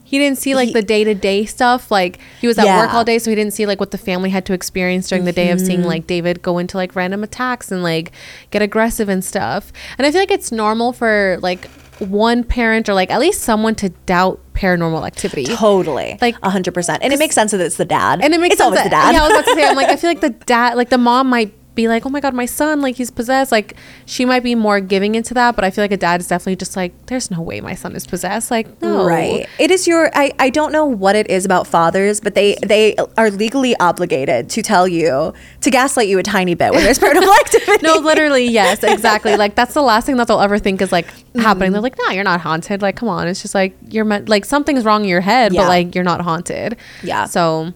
He didn't see like He- the day to day stuff. Like he was at Yeah. work all day, so he didn't see like what the family had to experience during the day of Mm-hmm. seeing like David go into like random attacks and like get aggressive and stuff. And I feel like it's normal for like one parent or like at least someone to doubt paranormal activity. totally. Like- Like, 100%. And it makes sense that it's the dad. and it makes it's sense always that, the dad. Yeah, I was about to say, I'm like, I feel like the dad, like the mom might be like, oh my god, my son, like he's possessed. Like she might be more giving into that, but I feel like a dad is definitely just like, there's no way my son is possessed. Like no, Right. It is your I, I don't know what it is about fathers, but they they are legally obligated to tell you to gaslight you a tiny bit when there's paranormal activity. No, literally, yes, exactly. Like that's the last thing that they'll ever think is like Mm-hmm. happening. They're like, nah, you're not haunted. Like, come on, it's just like you're meant like something's wrong in your head, Yeah. but like you're not haunted. Yeah. So.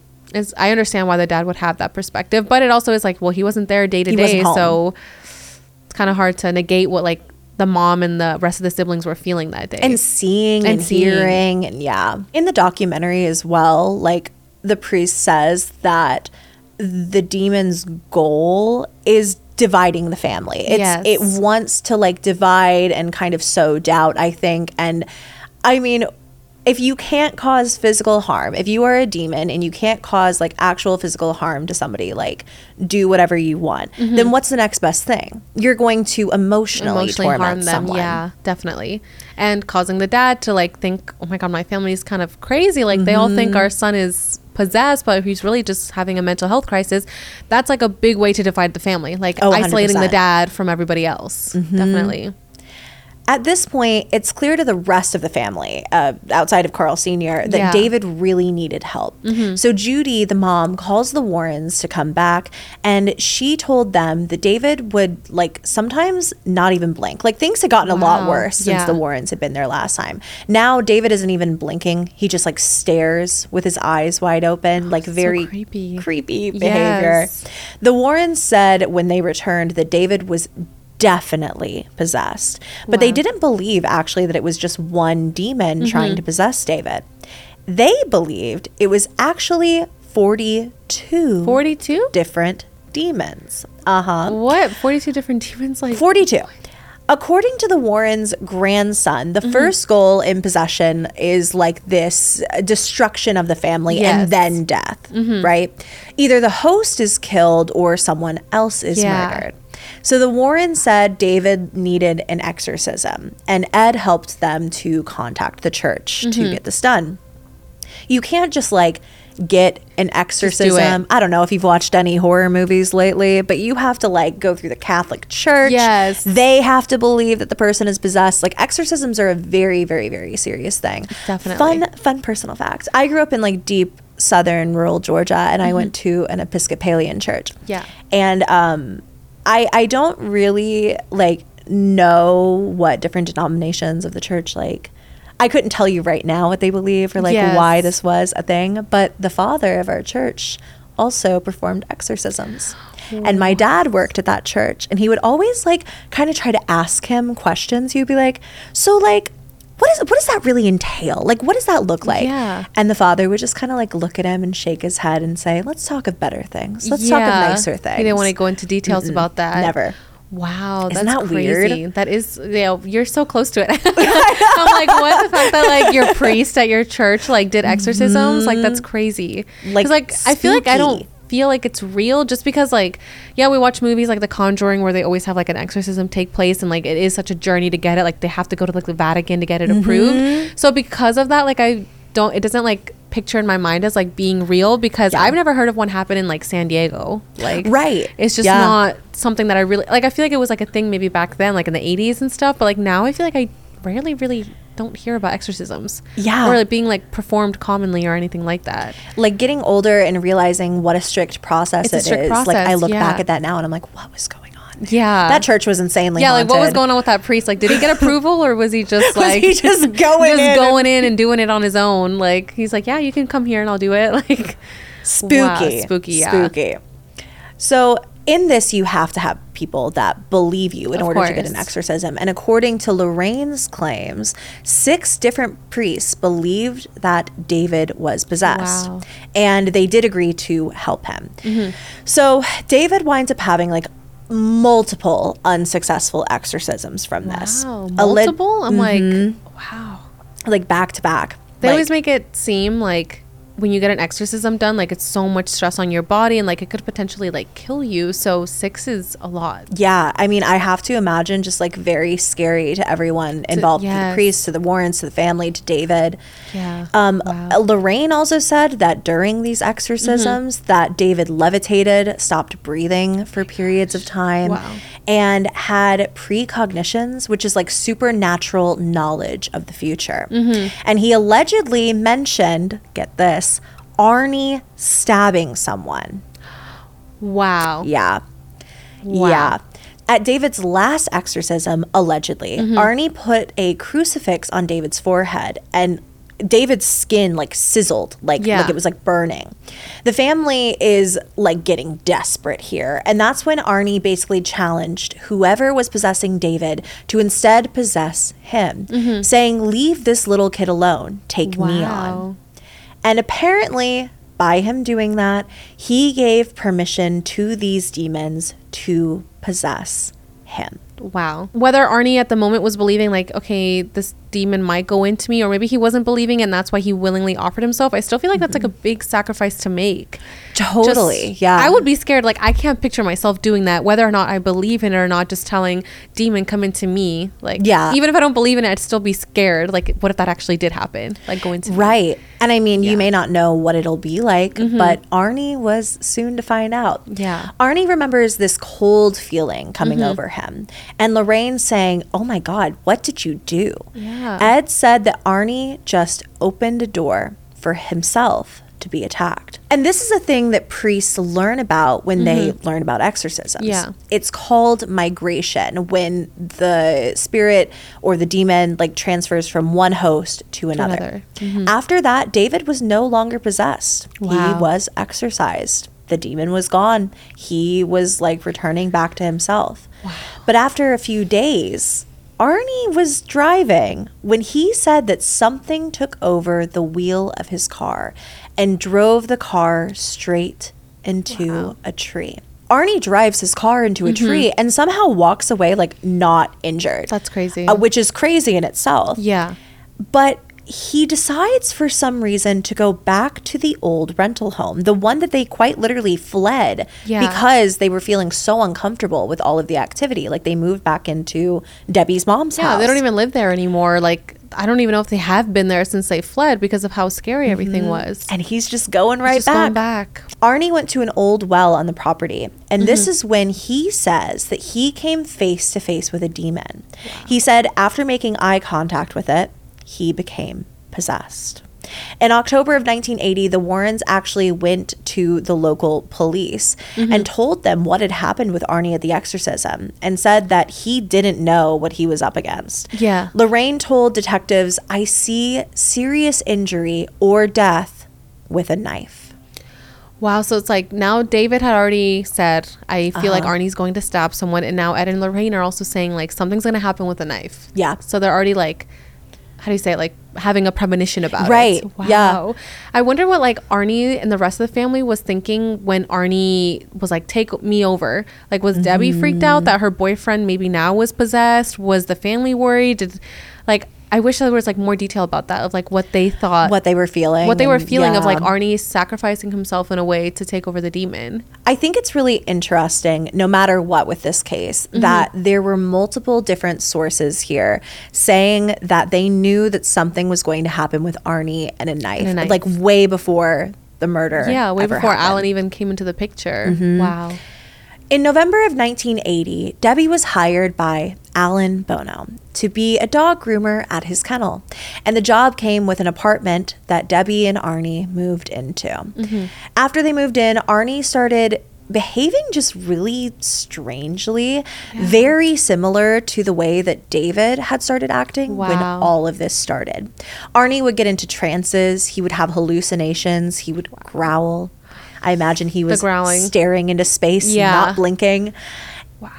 I understand why the dad would have that perspective, but it also is like, well, he wasn't there day to day, so it's kind of hard to negate what like the mom and the rest of the siblings were feeling that day. and seeing and, And seeing. hearing and yeah in the documentary as well like the priest says that the demon's goal is dividing the family it's Yes. it wants to like divide and kind of sow doubt i think and i mean if you can't cause physical harm if you are a demon and you can't cause like actual physical harm to somebody like do whatever you want then what's the next best thing you're going to emotionally, emotionally torment harm them. someone Yeah, definitely. And causing the dad to like think, oh my god, my family's kind of crazy. Like they all think Mm-hmm. our son is possessed, but he's really just having a mental health crisis. That's like a big way to divide the family, like Oh, isolating the dad from everybody else. Mm-hmm. Definitely. At this point, it's clear to the rest of the family, uh, outside of Carl Sr., that Yeah. David really needed help. So Judy, the mom, calls the Warrens to come back, and she told them that David would, like, sometimes not even blink. Like, things had gotten a lot worse since Yeah. the Warrens had been there last time. Now, David isn't even blinking. He just, like, stares with his eyes wide open, like, very creepy. creepy behavior. Yes. The Warrens said when they returned that David was definitely possessed, but they didn't believe actually that it was just one demon trying to possess David. They believed it was actually 42 42? different demons. Uh huh. What? 42 different demons? Like, 42. according to the Warrens' grandson, Mm-hmm. the first goal in possession is like this destruction of the family Yes. Mm-hmm. and then death, right? Either the host is killed or someone else is Yeah. murdered. So the Warren said David needed an exorcism, and Ed helped them to contact the church Mm-hmm. to get this done. You can't just like get an exorcism. I don't know if you've watched any horror movies lately, but you have to like go through the Catholic Church. Yes. They have to believe that the person is possessed. Like exorcisms are a very, very, very serious thing. Definitely. Fun, fun personal fact. I grew up in like deep southern rural Georgia and I went to an Episcopalian church. Mm-hmm. Yeah. And um I I don't really like know what different denominations of the church like I couldn't tell you right now what they believe or like Yes. why this was a thing, but the father of our church also performed exorcisms. And my dad worked at that church and he would always like kind of try to ask him questions. He would be like, "So like what is what does that really entail? Like what does that look like?" Yeah. And the father would just kind of like look at him and shake his head and say, "Let's talk of better things. Let's talk of nicer things." He didn't want to go into details Mm-mm. about that. Never. Wow, Isn't that's that weird? crazy. That is, yeah, you're so close to it. I'm like, what the fact that like your priest at your church like did exorcisms? Like that's crazy. Mm-hmm. Like, like I feel like I don't. Feel like it's real just because like yeah we watch movies like The Conjuring where they always have like an exorcism take place and like it is such a journey to get it like they have to go to like the Vatican to get it Mm-hmm. approved. So because of that like I don't it doesn't like picture in my mind as like being real because Yeah. I've never heard of one happen in like San Diego. Like Right. it's just Yeah. not something that I really like. I feel like it was like a thing maybe back then, like in the 80s and stuff. But like now, I feel like I rarely really don't hear about exorcisms. Yeah. Or like being like performed commonly or anything like that. like getting older and realizing what a strict process It's a it strict is. Like I look yeah. back at that now and I'm like, what was going on? Yeah. That church was insanely yeah, like what was going on with that priest? Like, did he get approval or was he just Was like he just going just in and- going in and doing it on his own? Like he's like, yeah, you can come here and I'll do it. Like spooky, Wow, spooky, yeah. spooky. So in this, you have to have people that believe you in Of order to get an exorcism. And according to Lorraine's claims, six different priests believed that David was possessed, Wow. and they did agree to help him. Mm-hmm. So David winds up having like multiple unsuccessful exorcisms from this. wow, lit- multiple. I'm like, wow. like back to back. They Like- always make it seem like when you get an exorcism done, like it's so much stress on your body and like it could potentially like kill you. So six is a lot. Yeah, I mean, I have to imagine just like very scary to everyone involved, to the yes. priests, to the Warrens, to the family, to David. Yeah. Um, Wow. uh, Lorraine also said that during these exorcisms, that David levitated, stopped breathing for periods of time, Wow. and had precognitions, which is like supernatural knowledge of the future. And he allegedly mentioned, get this, Arnie stabbing someone. Wow. Yeah. Wow. Yeah. At David's last exorcism, allegedly, Mm-hmm. Arnie put a crucifix on David's forehead and David's skin like sizzled, like, Yeah. like it was like burning. The family is like getting desperate here. And that's when Arnie basically challenged whoever was possessing David to instead possess him, saying, Leave this little kid alone. Take me on. And apparently, by him doing that, he gave permission to these demons to possess him. Wow. Whether Arnie at the moment was believing, like, okay, this demon might go into me, or maybe he wasn't believing and that's why he willingly offered himself, I still feel like that's like a big sacrifice to make. Totally. Just- yeah. I would be scared. Like, I can't picture myself doing that, whether or not I believe in it or not, just telling demon, come into me. Like, Yeah. Even if I don't believe in it, I'd still be scared. Like, what if that actually did happen? Like, going to me? Right. And I mean, Yeah. Mm-hmm. you may not know what it'll be like, but Arnie was soon to find out. Yeah. Mm-hmm. Arnie remembers this cold feeling coming over him. And Lorraine saying, Oh my God, what did you do? Yeah. Ed said that Arnie just opened a door for himself to be attacked. And this is a thing that priests learn about when they learn about exorcisms. Mm-hmm. Yeah. It's called migration when the spirit or the demon like transfers from one host to another. another. Mm-hmm. After that, David was no longer possessed. Wow. He was exorcised. The demon was gone. He was like returning back to himself. Wow. But after a few days, Arnie was driving when he said that something took over the wheel of his car and drove the car straight into Wow. a tree. Arnie drives his car into a tree and somehow walks away like not injured. That's crazy. Uh, which is crazy in itself. yeah. But he decides for some reason to go back to the old rental home, the one that they quite literally fled Yeah. because they were feeling so uncomfortable with all of the activity. Like they moved back into Debbie's mom's Yeah, house. Yeah, they don't even live there anymore. Like I don't even know if they have been there since they fled because of how scary everything was. And he's just going right Just back. going back. Arnie went to an old well on the property, and Mm-hmm. this is when he says that he came face to face with a demon. He said after making eye contact with it, he became possessed. In October of 1980, the Warrens actually went to the local police Mm-hmm. and told them what had happened with Arnie at the exorcism and said that he didn't know what he was up against. Yeah. Lorraine told detectives, I see serious injury or death with a knife. Wow, so it's like now David had already said, I feel like Uh-huh. Arnie's going to stab someone, and now Ed and Lorraine are also saying like something's gonna happen with a knife. Yeah. So they're already like how do you say it? Like having a premonition about Right, it. yeah. I wonder what like Arnie and the rest of the family was thinking when Arnie was like, take me over. Like was Debbie freaked out Mm-hmm. that her boyfriend maybe now was possessed? Was the family worried? Did like I wish there was like more detail about that of like what they thought what they were feeling. what they were and- feeling of like. Arnie sacrificing himself in a way to take over the demon. I think it's really interesting, no matter what with this case, Mm-hmm. that there were multiple different sources here saying that they knew that something was going to happen with Arnie and a knife, And a knife. like way before the murder. Yeah, way before happened. Alan even came into the picture. Mm-hmm. Wow. In November of 1980, Debbie was hired by Alan Bono to be a dog groomer at his kennel. And the job came with an apartment that Debbie and Arnie moved into. Mm-hmm. After they moved in, Arnie started behaving just really strangely, very similar to the way that David had started acting when all of this started. Arnie would get into trances, he would have hallucinations, he would growl. I imagine he was growling. staring into space, Yeah. not blinking.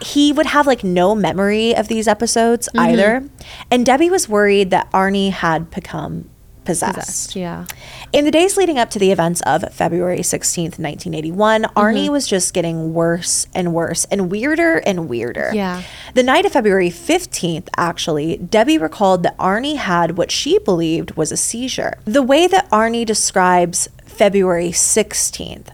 He would have like no memory of these episodes Mm-hmm. either. And Debbie was worried that Arnie had become possessed. Possessed. Yeah. In the days leading up to the events of February 16th, 1981, Mm-hmm. Arnie was just getting worse and worse and weirder and weirder. Yeah. The night of February 15th, actually, Debbie recalled that Arnie had what she believed was a seizure. The way that Arnie describes February 16th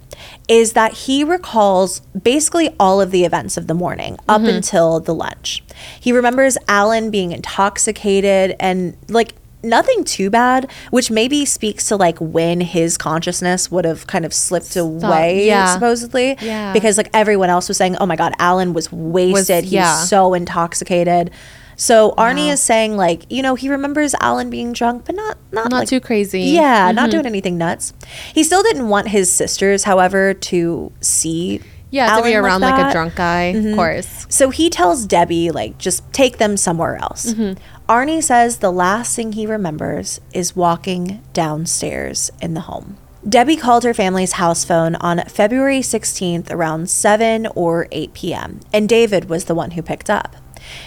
is that he recalls basically all of the events of the morning up Mm-hmm. until the lunch. He remembers Alan being intoxicated and like nothing too bad, which maybe speaks to like when his consciousness would have kind of slipped away, yeah. supposedly. Yeah. Because like everyone else was saying, oh my God, Alan was wasted. He's yeah. so intoxicated. So Arnie is saying like, you know, he remembers Alan being drunk, but not not, Not like- too crazy. Yeah, Mm-hmm. not doing anything nuts. He still didn't want his sisters, however, to see. Yeah, to be Alan around like, a that. Mm-hmm. drunk guy, of course. So he tells Debbie, like, just take them somewhere else. Mm-hmm. Arnie says the last thing he remembers is walking downstairs in the home. Debbie called her family's house phone on February 16th around 7 or 8 p.m., and David was the one who picked up.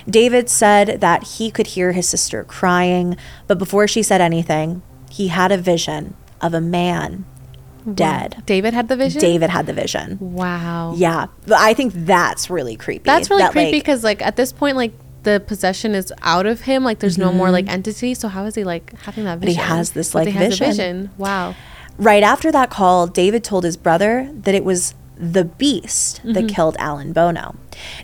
David said that he could hear his sister crying, but before she said anything, he had a vision of a man dead. David had the vision. David had the vision. Wow. Yeah, but I think that's really creepy. That's really that, creepy because like at this point like the possession is out of him. Like there's no more like entity. So how is he like having that Mm-hmm. But he has this, like, he has a vision. vision. Wow. Right after that call, David told his brother that it was the beast Mm-hmm. that killed Alan Bono.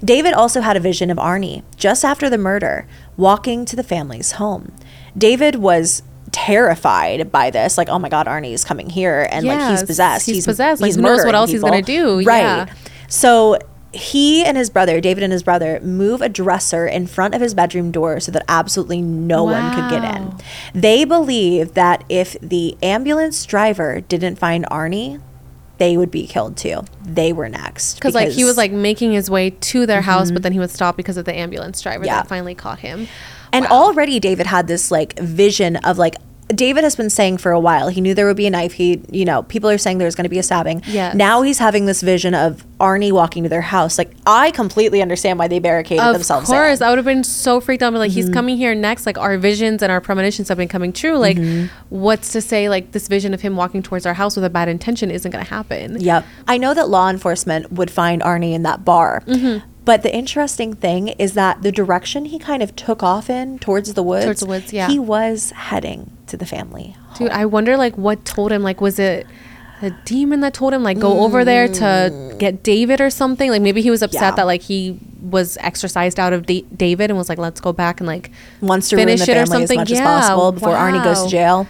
David also had a vision of Arnie just after the murder, walking to the family's home. David was terrified by this, like, oh my God, Arnie's coming here and like he's possessed. he's possessed. Like, who knows what else he's gonna do. Right. Yeah. So he and his brother, David and his brother, move a dresser in front of his bedroom door so that absolutely no one could get in. They believe that if the ambulance driver didn't find Arnie, they would be killed too. They were next. Cause like he was like making his way to their house, but then he would stop because of the ambulance driver Mm-hmm. Yeah. that finally caught him. And Wow. already David had this like vision of like David has been saying for a while he knew there would be a knife. He, you know, people are saying there's going to be a stabbing. Yeah. Now he's having this vision of Arnie walking to their house. Like I completely understand why they barricaded Of themselves. course, in. I would have been so freaked out. But like, he's Mm-hmm. coming here next. Like, our visions and our premonitions have been coming true. Like, Mm-hmm. what's to say, like, this vision of him walking towards our house with a bad intention isn't going to happen? Yep. I know that law enforcement would find Arnie in that bar. Mm-hmm. But the interesting thing is that the direction he kind of took off in towards the woods, Towards the woods, yeah. he was heading to the family. Dude, I wonder, like, what told him? Like, was it a demon that told him, like, go over there to get David or something? Like, maybe he was upset Mm. Yeah. that, like, he was exorcised out of da- David and was like, let's go back and, like, Wants to ruin finish the it or family as something. much as Yeah, possible before Arnie goes to jail.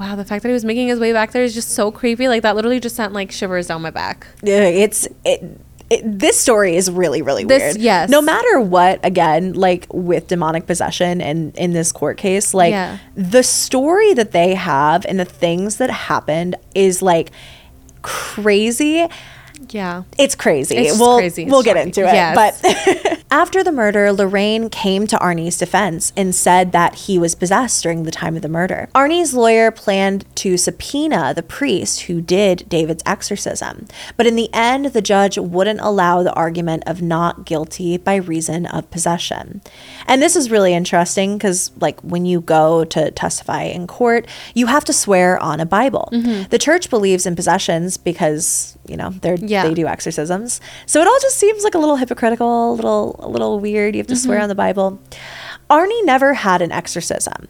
wow, the fact that he was making his way back there is just so creepy. Like, that literally just sent, like, shivers down my back. Yeah, It's it, it, this story is really really This- weird. yes. No matter what, again, like with demonic possession and in this court case, like Yeah. the story that they have and the things that happened is like crazy. Yeah. It's crazy. It's we'll crazy. We'll get into it. Yes. But after the murder, Lorraine came to Arnie's defense and said that he was possessed during the time of the murder. Arnie's lawyer planned to subpoena the priest who did David's exorcism, but in the end, the judge wouldn't allow the argument of not guilty by reason of possession. And this is really interesting because, like, when you go to testify in court, you have to swear on a Bible. Mm-hmm. The church believes in possessions because you know they're Yeah. they do exorcisms. So it all just seems like a little hypocritical, a little a little weird. You have to swear Mm-hmm. on the Bible. Arnie never had an exorcism,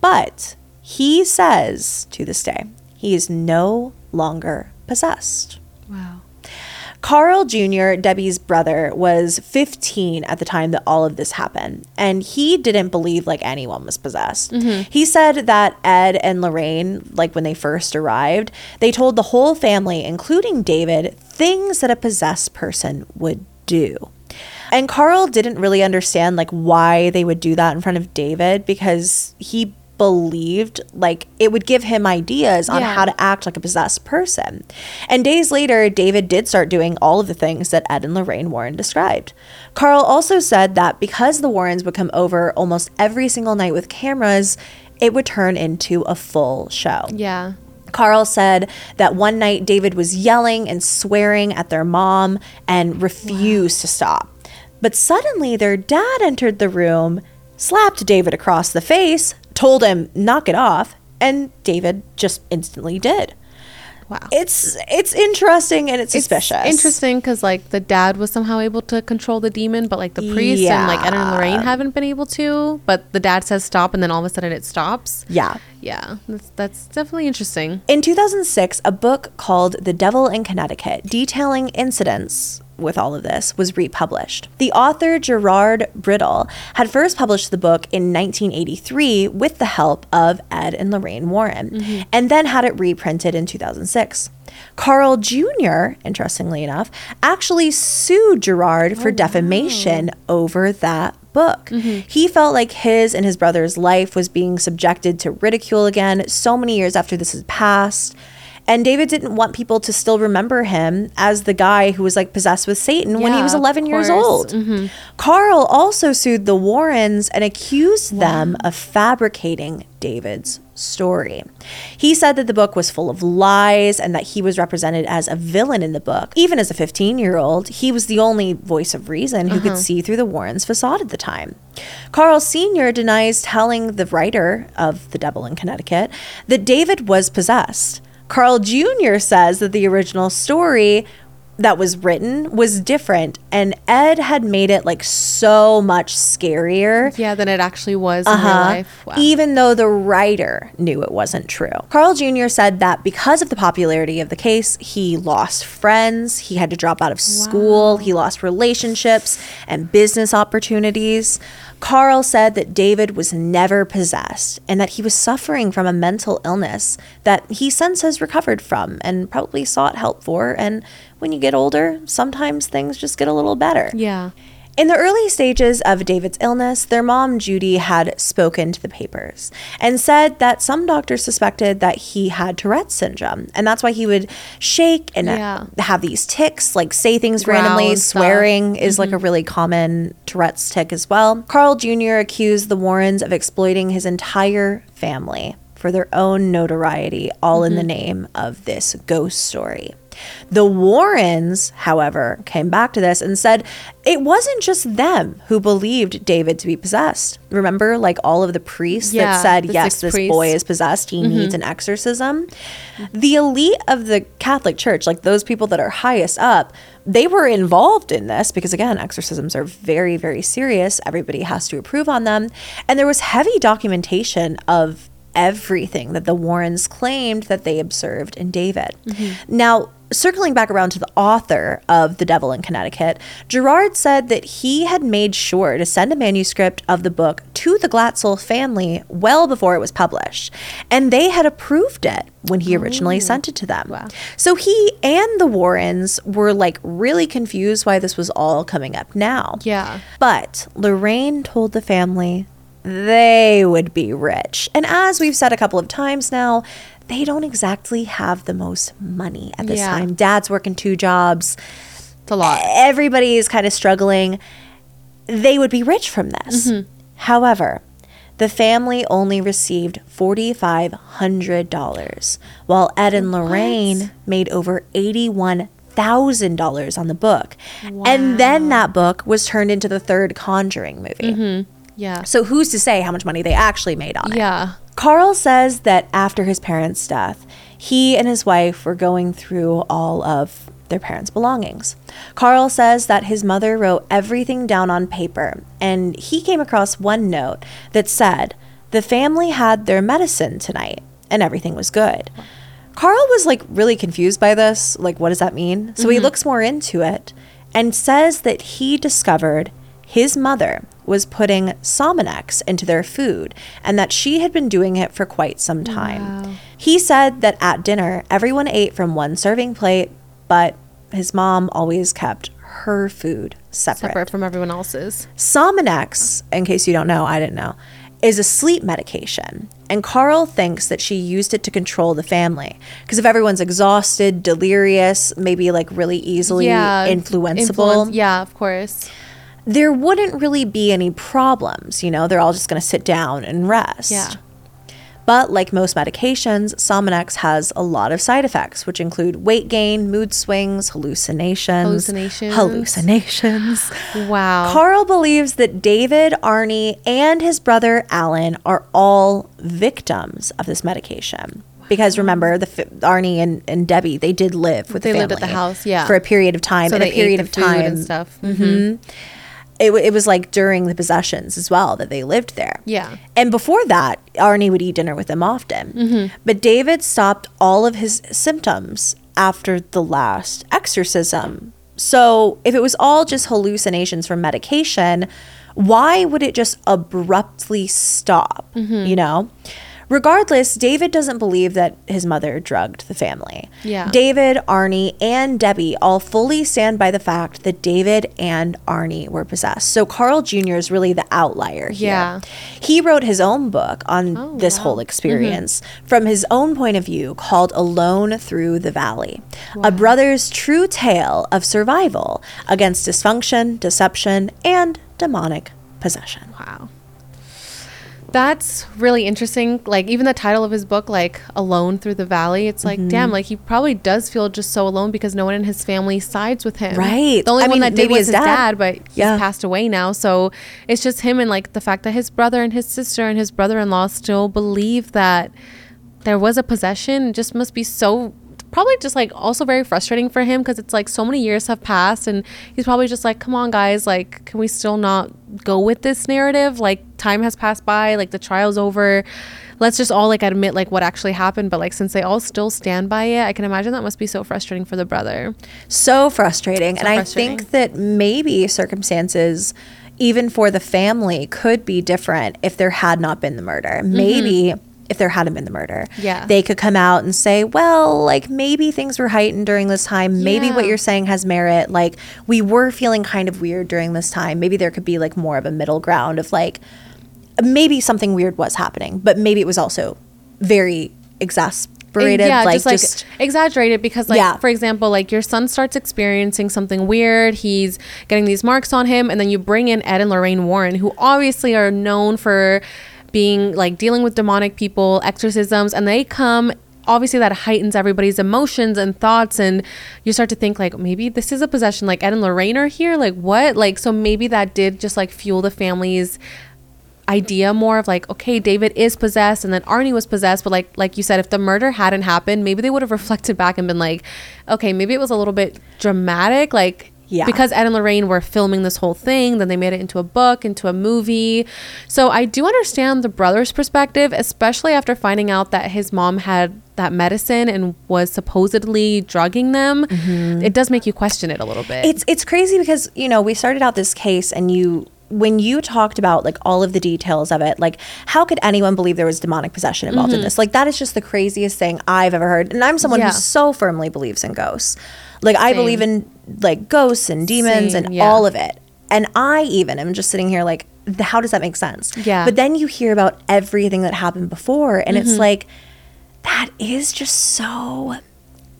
but he says to this day he is no longer possessed. Wow. Carl Jr., Debbie's brother, was 15 at the time that all of this happened, and he didn't believe like anyone was possessed. Mm-hmm. He said that Ed and Lorraine, like when they first arrived, they told the whole family, including David, things that a possessed person would do. And Carl didn't really understand like why they would do that in front of David because he believed like it would give him ideas on Yeah. how to act like a possessed person. And days later, David did start doing all of the things that Ed and Lorraine Warren described. Carl also said that because the Warrens would come over almost every single night with cameras, it would turn into a full show. Yeah. Carl said that one night David was yelling and swearing at their mom and refused to stop. But suddenly their dad entered the room, slapped David across the face, told him knock it off, and David just instantly did. Wow. It's it's interesting and it's It's suspicious. interesting because like the dad was somehow able to control the demon, but like the priest and like Ed and Lorraine haven't been able to. But the dad says stop, and then all of a sudden it stops. Yeah. Yeah, that's that's definitely interesting. In 2006, a book called The Devil in Connecticut, detailing incidents with all of this, was republished. The author, Gerard Brittle, had first published the book in 1983 with the help of Ed and Lorraine Warren, mm-hmm. and then had it reprinted in 2006. Carl Jr., interestingly enough, actually sued Gerard for oh, defamation over that book. Mm-hmm. He felt like his and his brother's life was being subjected to ridicule again so many years after this had passed. And David didn't want people to still remember him as the guy who was like possessed with Satan when he was 11 years course. Mm-hmm. old. Carl also sued the Warrens and accused them of fabricating David's story. He said that the book was full of lies and that he was represented as a villain in the book. Even as a 15 year old, he was the only voice of reason who could see through the Warrens' facade at the time. Carl Sr. denies telling the writer of The Devil in Connecticut that David was possessed. Carl Jr. says that the original story that was written was different and Ed had made it like so much scarier. Yeah, than it actually was in real Uh-huh. life. Wow. Even though the writer knew it wasn't true. Carl Jr. said that because of the popularity of the case, he lost friends, he had to drop out of school, he lost relationships and business opportunities. Carl said that David was never possessed and that he was suffering from a mental illness that he since has recovered from and probably sought help for. And when you get older, sometimes things just get a little better. yeah. In the early stages of David's illness, their mom, Judy, had spoken to the papers and said that some doctors suspected that he had Tourette's syndrome. And that's why he would shake and Yeah. have these ticks, like say things randomly. stuff. Swearing is like a mm-hmm. really common Tourette's tick as well. Carl Jr. accused the Warrens of exploiting his entire family for their own notoriety, all in the mm-hmm. name of this ghost story. The Warrens, however, came back to this and said it wasn't just them who believed David to be possessed. Remember, like all of the priests Yeah, that said, yes, this priests. boy is possessed, he mm-hmm. needs an exorcism. The elite of the Catholic Church, like those people that are highest up, they were involved in this because, again, exorcisms are very, very serious. Everybody has to approve on them. And there was heavy documentation of everything that the Warrens claimed that they observed in David. Mm-hmm. Now, circling back around to the author of The Devil in Connecticut, Gerard said that he had made sure to send a manuscript of the book to the Glatzel family well before it was published, and they had approved it when he originally oh. sent it to them. Wow. So he and the Warrens were like really confused why this was all coming up now. Yeah. But Lorraine told the family they would be rich. And as we've said a couple of times now, they don't exactly have the most money at this Yeah. time. Dad's working two jobs. It's a lot. Everybody is kind of struggling. They would be rich from this. Mm-hmm. However, the family only received $4,500, while Ed and Lorraine made over $81,000 on the book. And then that book was turned into the third Conjuring movie. Yeah. So who's to say how much money they actually made on it? Yeah. Carl says that after his parents' death, he and his wife were going through all of their parents' belongings. Carl says that his mother wrote everything down on paper, and he came across one note that said, The family had their medicine tonight, and everything was good. Carl was like really confused by this. Like, what does that mean? So he mm-hmm. looks more into it and says that he discovered his mother was putting Sominex into their food and that she had been doing it for quite some oh, time. He said that at dinner, everyone ate from one serving plate, but his mom always kept her food separate. Separate from everyone else's. Sominex, in case you don't know, I didn't know, is a sleep medication. And Carl thinks that she used it to control the family. Because if everyone's exhausted, delirious, maybe like really easily yeah. influenceable, Influence- yeah, of course. There wouldn't really be any problems. You know, they're all just going to sit down and rest. Yeah. But like most medications, Sominex has a lot of side effects, which include weight gain, mood swings, hallucinations. Hallucinations. Hallucinations. Wow. Carl believes that David, Arnie, and his brother Alan are all victims of this medication. Because remember, the Arnie and, and Debbie, they did live with They the lived at the house, yeah. for a period of time. so they a period of time and stuff. it, w- it was like during the possessions as well that they lived there. Yeah. And before that, Arnie would eat dinner with them often. Mm-hmm. But David stopped all of his symptoms after the last exorcism. So if it was all just hallucinations from medication, why would it just abruptly stop? Mm-hmm. You know? Regardless, David doesn't believe that his mother drugged the family. Yeah. David, Arnie, and Debbie all fully stand by the fact that David and Arnie were possessed. So Carl Jr. is really the outlier here. Yeah. He wrote his own book on Oh, this wow. whole mm-hmm. experience from his own point of view called Alone Through the Valley, a brother's true tale of survival against dysfunction, deception, and demonic possession. Wow. That's really interesting. Like even the title of his book, like Alone Through the Valley, it's Mm-hmm. like, damn, like he probably does feel just so alone because no one in his family sides with him. Right. The only I one mean, that did was his dad. dad, but he's Yeah. passed away now. So it's just him and like the fact that his brother and his sister and his brother in law still believe that there was a possession It just must be so probably just like also very frustrating for him because it's like so many years have passed and he's probably just like come on guys like can we still not go with this narrative like time has passed by like the trial's over let's just all like admit like what actually happened but like since they all still stand by it i can imagine that must be so frustrating for the brother So frustrating. and frustrating. I think that maybe circumstances, even for the family, could be different if there had not been the murder. Mm-hmm. Maybe if there hadn't been the murder. Yeah. They could come out and say, well, like maybe things were heightened during this time. Maybe what you're saying has merit. Like we were feeling kind of weird during this time. Maybe there could be like more of a middle ground of like, maybe something weird was happening, but maybe it was also very exasperated. yeah like just like just exaggerated because like Yeah. for example like your son starts experiencing something weird he's getting these marks on him and then you bring in ed and lorraine warren who obviously are known for being like dealing with demonic people, exorcisms, and they come obviously that heightens everybody's emotions and thoughts and you start to think like maybe this is a possession like ed and lorraine are here like what? Like so maybe that did just like fuel the family's idea more of like okay david is possessed and then arnie was possessed but like like you said if the murder hadn't happened maybe they would have reflected back and been like okay maybe it was a little bit dramatic like Yeah. because ed and lorraine were filming this whole thing then they made it into a book into a movie. So i do understand the brother's perspective especially after finding out that his mom had that medicine and was supposedly drugging them. Mm-hmm. It does make you question it a little bit. It's it's crazy because you know we started out this case and you when you talked about like all of the details of it like how could anyone believe there was demonic possession involved in mm-hmm. this? Like that is just the craziest thing I've ever heard. And I'm someone Yeah. who so firmly believes in ghosts like I believe in like ghosts and demons Same, and yeah. all of it and I even am just sitting here like how does that make sense Yeah. Mm-hmm. but then you hear about everything that happened before and it's like that is just so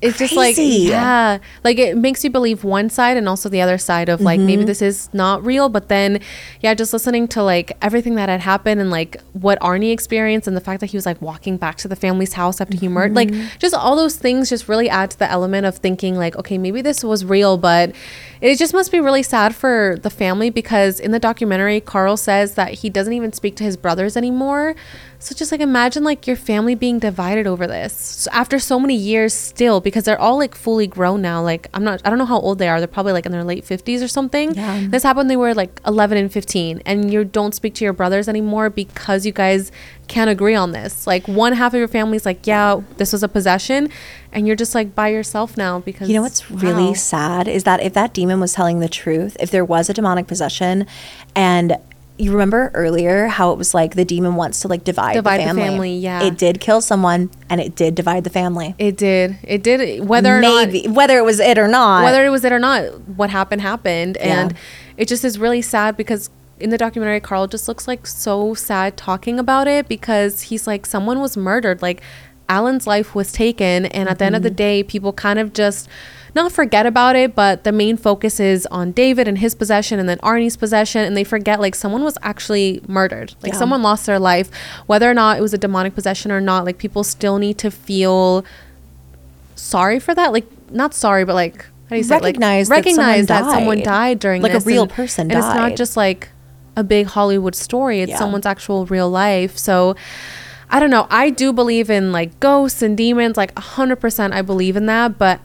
it's just like yeah like it makes you believe one side and also the other side of like Mm-hmm. maybe this is not real but then yeah just listening to like everything that had happened and like what arnie experienced and the fact that he was like walking back to the family's house after he murdered like Mm-hmm. just all those things just really add to the element of thinking like okay maybe this was real but it just must be really sad for the family because in the documentary carl says that he doesn't even speak to his brothers anymore so just like imagine like your family being divided over this so after so many years still because they're all like fully grown now. Like I'm not I don't know how old they are. They're probably like in their late 50s or something. Yeah. This happened when they were like 11 and 15 and you don't speak to your brothers anymore because you guys can't agree on this. Like one half of your family's like, "Yeah, this was a possession." And you're just like by yourself now because You know what's really sad is that if that demon was telling the truth, if there was a demonic possession, and you remember earlier how it was like the demon wants to like divide, Divide the the family. family, yeah. It did kill someone and it did divide the family. It did. It did whether or not whether it was it or not. whether it was it or not, what happened happened, and Yeah. it just is really sad because in the documentary, Carl just looks like so sad talking about it because he's like someone was murdered, like Alan's life was taken, and at the end of the Mm-hmm. day, people kind of just not forget about it, but the main focus is on David and his possession, and then Arnie's possession, and they forget like someone was actually murdered, like Yeah. someone lost their life, whether or not it was a demonic possession or not. Like people still need to feel sorry for that like not sorry but like how do you say it? Recognize like that someone recognize that someone died. died during Like a real and- person and it's not just like a big hollywood story it's Yeah. someone's actual real life so i don't know i do believe in like ghosts and demons like 100% i believe in that but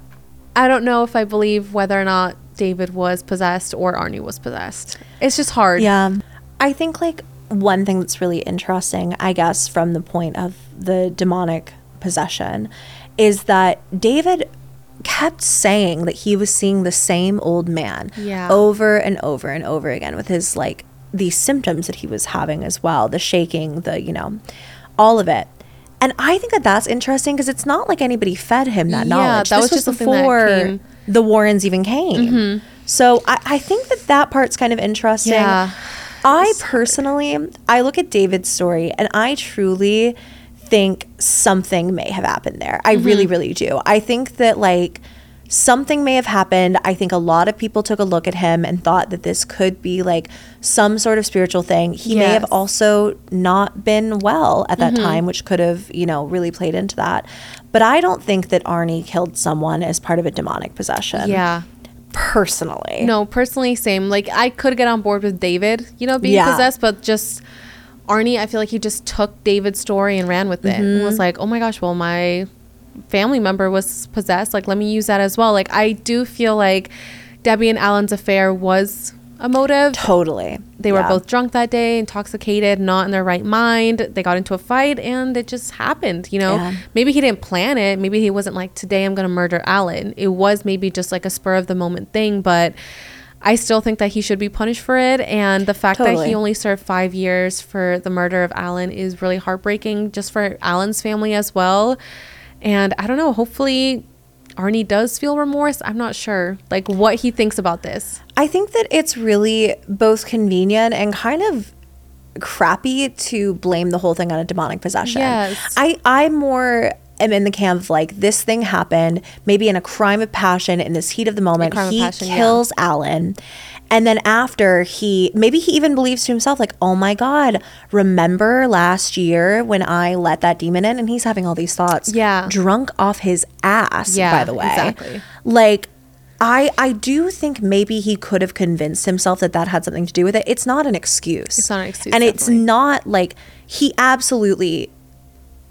i don't know if i believe whether or not david was possessed or arnie was possessed it's just hard Yeah. I think like one thing that's really interesting, I guess, from the point of the demonic possession is that David kept saying that he was seeing the same old man Yeah. over and over and over again with his like these symptoms that he was having as well the shaking the you know all of it and i think that that's interesting because it's not like anybody fed him that Yeah, knowledge that this was just before that came- Mm-hmm. the warrens even came so I, I think that that part's kind of interesting Yeah. I personally, I look at David's story and I truly think something may have happened there. I really, Mm-hmm. really do. I think that like something may have happened. I think a lot of people took a look at him and thought that this could be like some sort of spiritual thing. He may have also not been well at Mm-hmm. that time, which could have, you know, really played into that. But I don't think that Arnie killed someone as part of a demonic possession. yeah Personally. No, personally, same. Like I could get on board with David, you know, being Yeah. possessed, but just Arnie, I feel like he just took David's story and ran with it and Mm-hmm. was like, "Oh my gosh, well my family member was possessed. Like let me use that as well." Like I do feel like Debbie and Alan's affair was a motive. Totally. They were Yeah. both drunk that day, intoxicated, not in their right mind. They got into a fight and it just happened, you know? Yeah. Maybe he didn't plan it. Maybe he wasn't like, today I'm going to murder Alan. It was maybe just like a spur of the moment thing, but I still think that he should be punished for it. And the fact that he only served five years for the murder of Alan is really heartbreaking just for Alan's family as well. And I don't know, hopefully. Arnie does feel remorse. I'm not sure, like what he thinks about this. I think that it's really both convenient and kind of crappy to blame the whole thing on a demonic possession. Yes. I I more am in the camp of like this thing happened, maybe in a crime of passion in this heat of the moment. crime of He passion, yeah. kills Alan. And then after he maybe he even believes to himself like, "Oh my god, remember last year when I let that demon in?" And he's having all these thoughts. Yeah. Drunk off his ass, Yeah, by the way. exactly. Like I I do think maybe he could have convinced himself that that had something to do with it. It's not an excuse. It's not an excuse, And it's not like he absolutely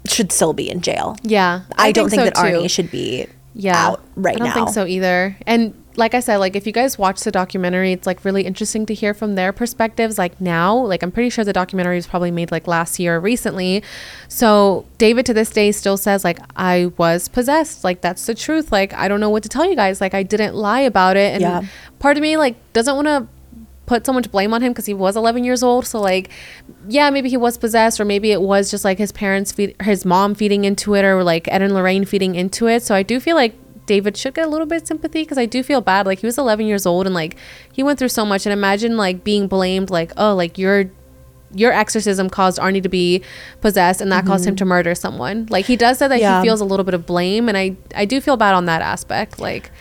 should still be in jail. Yeah, I, don't think, so that too. Arnie should be yeah out right now. I don't now. think so either. And like I said, like if you guys watch the documentary, it's like really interesting to hear from their perspectives. Like now, like I'm pretty sure the documentary was probably made like last year or recently. So David to this day still says like I was possessed. Like that's the truth. Like I don't know what to tell you guys. Like I didn't lie about it. And Yeah. part of me like doesn't want to put so much blame on him because he was 11 years old. So like, yeah, maybe he was possessed, or maybe it was just like his parents feed his mom feeding into it, or like Ed and Lorraine feeding into it. So I do feel like David should get a little bit of sympathy because I do feel bad. Like he was 11 years old and like he went through so much. And imagine like being blamed, like oh, like your your exorcism caused Arnie to be possessed, and that caused him to murder someone. Like he does say that Mm-hmm. Yeah. he feels a little bit of blame, and I I do feel bad on that aspect. Like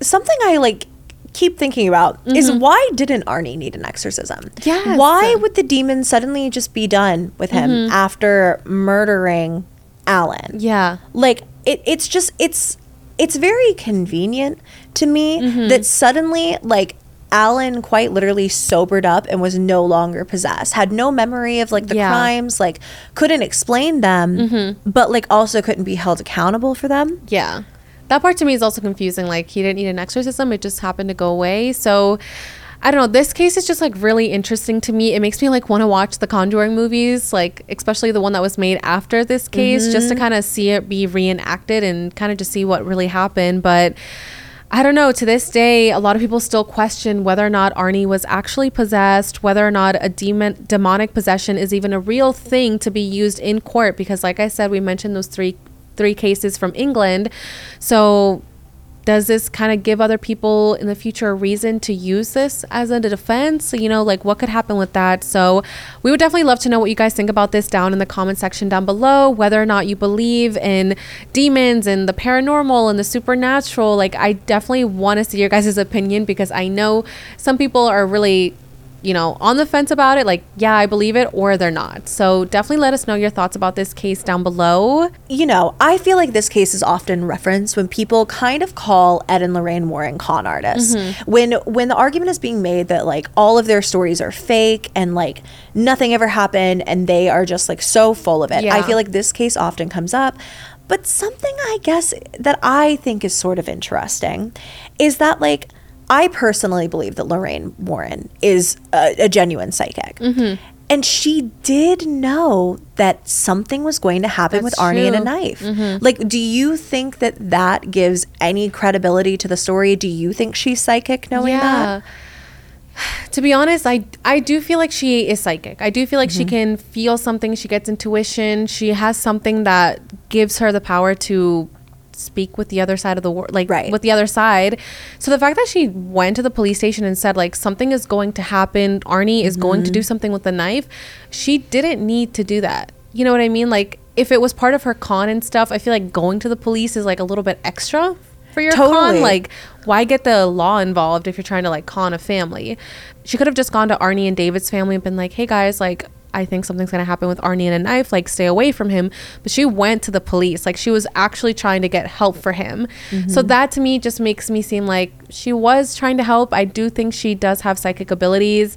something I like keep thinking about is why didn't Arnie need an exorcism? Mm-hmm. Mm-hmm. Why would the demon suddenly just be done with him after murdering Alan? yeah, Like it, it's just it's it's very convenient to me Mm-hmm. that suddenly like Alan quite literally sobered up and was no longer possessed. Had no memory of like the Yeah. crimes, like couldn't explain them, but like also couldn't be held accountable for them. Yeah. That part to me is also confusing. Like he didn't need an exorcism, it just happened to go away. So I don't know. This case is just like really interesting to me. It makes me like want to watch the Conjuring movies, like especially the one that was made after this case, just to mm-hmm. kind of see it be reenacted and kind of just see what really happened. But I don't know. To this day, a lot of people still question whether or not Arnie was actually possessed, whether or not a demon demonic possession is even a real thing to be used in court. Because, like I said, we mentioned those three three cases from England. So, does this kind of give other people in the future a reason to use this as a defense? You know, like what could happen with that? So, we would definitely love to know what you guys think about this down in the comment section down below. Whether or not you believe in demons and the paranormal and the supernatural. Like, I definitely want to see your guys' opinion because I know some people are really you know, on the fence about it, like, yeah, I believe it, or they're not. So definitely let us know your thoughts about this case down below. you know, I feel like this case is often referenced when people kind of call Ed and Lorraine Warren con artists. Mm-hmm. When when the argument is being made that like all of their stories are fake and like nothing ever happened and they are just like so full of it. Yeah. I feel like this case often comes up. But something I guess that I think is sort of interesting is that like I personally believe that Lorraine Warren is a, a genuine psychic. Mm-hmm. And she did know that something was going to happen with That's Arnie and a true. Mm-hmm. knife. Like, do you think that that gives any credibility to the story? Do you think she's psychic knowing that? To be honest, I I do feel like she is psychic. I do feel like she Mm-hmm. can feel something. She gets intuition. She has something that gives her the power to speak with the other side of the world, like Right. with the other side. So the fact that she went to the police station and said like something is going to happen, Arnie is going Mm-hmm. to do something with the knife, she didn't need to do that. You know what I mean? Like if it was part of her con and stuff, I feel like going to the police is like a little bit extra for your Totally. con. Like why get the law involved if you're trying to like con a family? She could have just gone to Arnie and David's family and been like, "Hey guys, like I think something's going to happen with Arnie and a knife, like stay away from him." But she went to the police. Like she was actually trying to get help for him. So mm-hmm. that to me just makes me seem like she was trying to help. I do think she does have psychic abilities.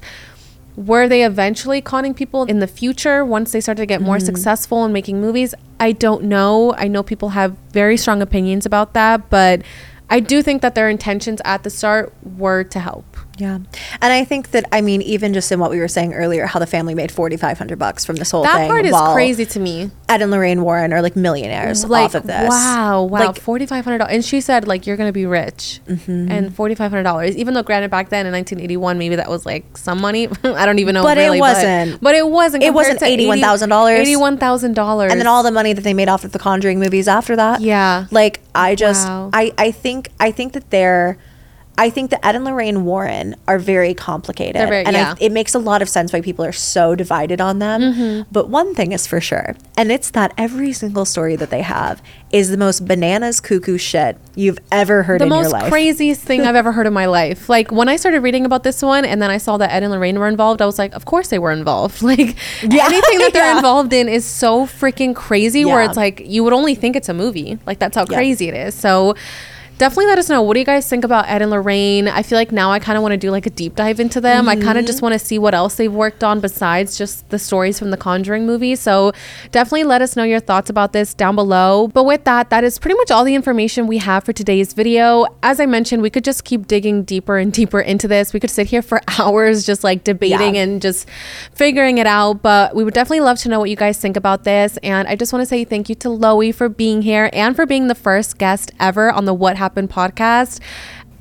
Were they eventually conning people in the future once they started to get more mm-hmm. successful in making movies? I don't know. I know people have very strong opinions about that, but I do think that their intentions at the start were to help. Yeah. And I think that, I mean, even just in what we were saying earlier, how the family made 4500 bucks from this whole That thing. That part is crazy to me. Ed and Lorraine Warren are like millionaires Like, off of this. wow, wow, Like, forty five hundred dollars, and she said like you're gonna be rich, Mm-hmm. and forty five hundred dollars. Even though, granted, back then in 1981, maybe that was like some money. I don't even know, But it really, wasn't. But, it wasn't. It wasn't to 80 $81,000. Eighty-one thousand dollars, and then all the money that they made off of the Conjuring movies after that. Yeah. Like I just Wow. I I think I think that they're I think that Ed and Lorraine Warren are very complicated. Very- and yeah. I, it makes a lot of sense why people are so divided on them. Mm-hmm. But one thing is for sure, and it's that every single story that they have is the most bananas cuckoo shit you've ever heard the in your life. The most craziest thing I've ever heard in my life. Like when I started reading about this one and then I saw that Ed and Lorraine were involved, I was like, of course they were involved. Like Yeah. anything that they're Yeah. involved in is so freaking crazy where it's like you would only think it's a movie. Like that's how crazy it is. So definitely let us know what do you guys think about Ed and Lorraine? I feel like now I kind of want to do like a deep dive into them. I kind of mm-hmm. just want to see what else they've worked on besides just the stories from the Conjuring movie. So definitely let us know your thoughts about this down below. But with that, that is pretty much all the information we have for today's video. As I mentioned, we could just keep digging deeper and deeper into this. We could sit here for hours just like debating Yeah. and just figuring it out. But we would definitely love to know what you guys think about this. And I just want to say thank you to Loey for being here and for being the first guest ever on the What Happened podcast.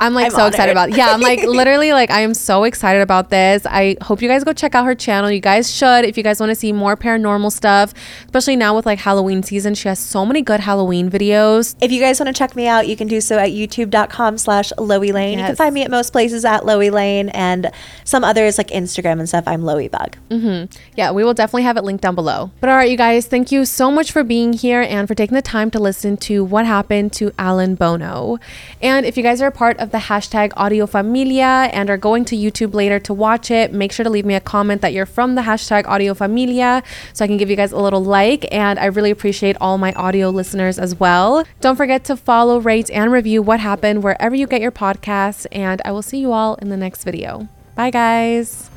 I'm like I'm so excited about it. Yeah, I'm like literally like I am so excited about this. I hope you guys go check out her channel. You guys should if you guys want to see more paranormal stuff, especially now with like Halloween season. She has so many good Halloween videos. If you guys want to check me out, you can do so at youtube.com slash Loey Lane. You can find me at most places at Loey Lane and some others like Instagram and stuff. I'm Loey Bug. Mm-hmm. Yeah, we will definitely have it linked down below. But all right, you guys, thank you so much for being here and for taking the time to listen to what happened to Alan Bono. And if you guys are a part of the hashtag Audio Familia and are going to YouTube later to watch it, make sure to leave me a comment that you're from the hashtag Audio Familia so I can give you guys a little like. And I really appreciate all my audio listeners as well. Don't forget to follow, rate, and review what happened wherever you get your podcasts. And I will see you all in the next video. Bye, guys.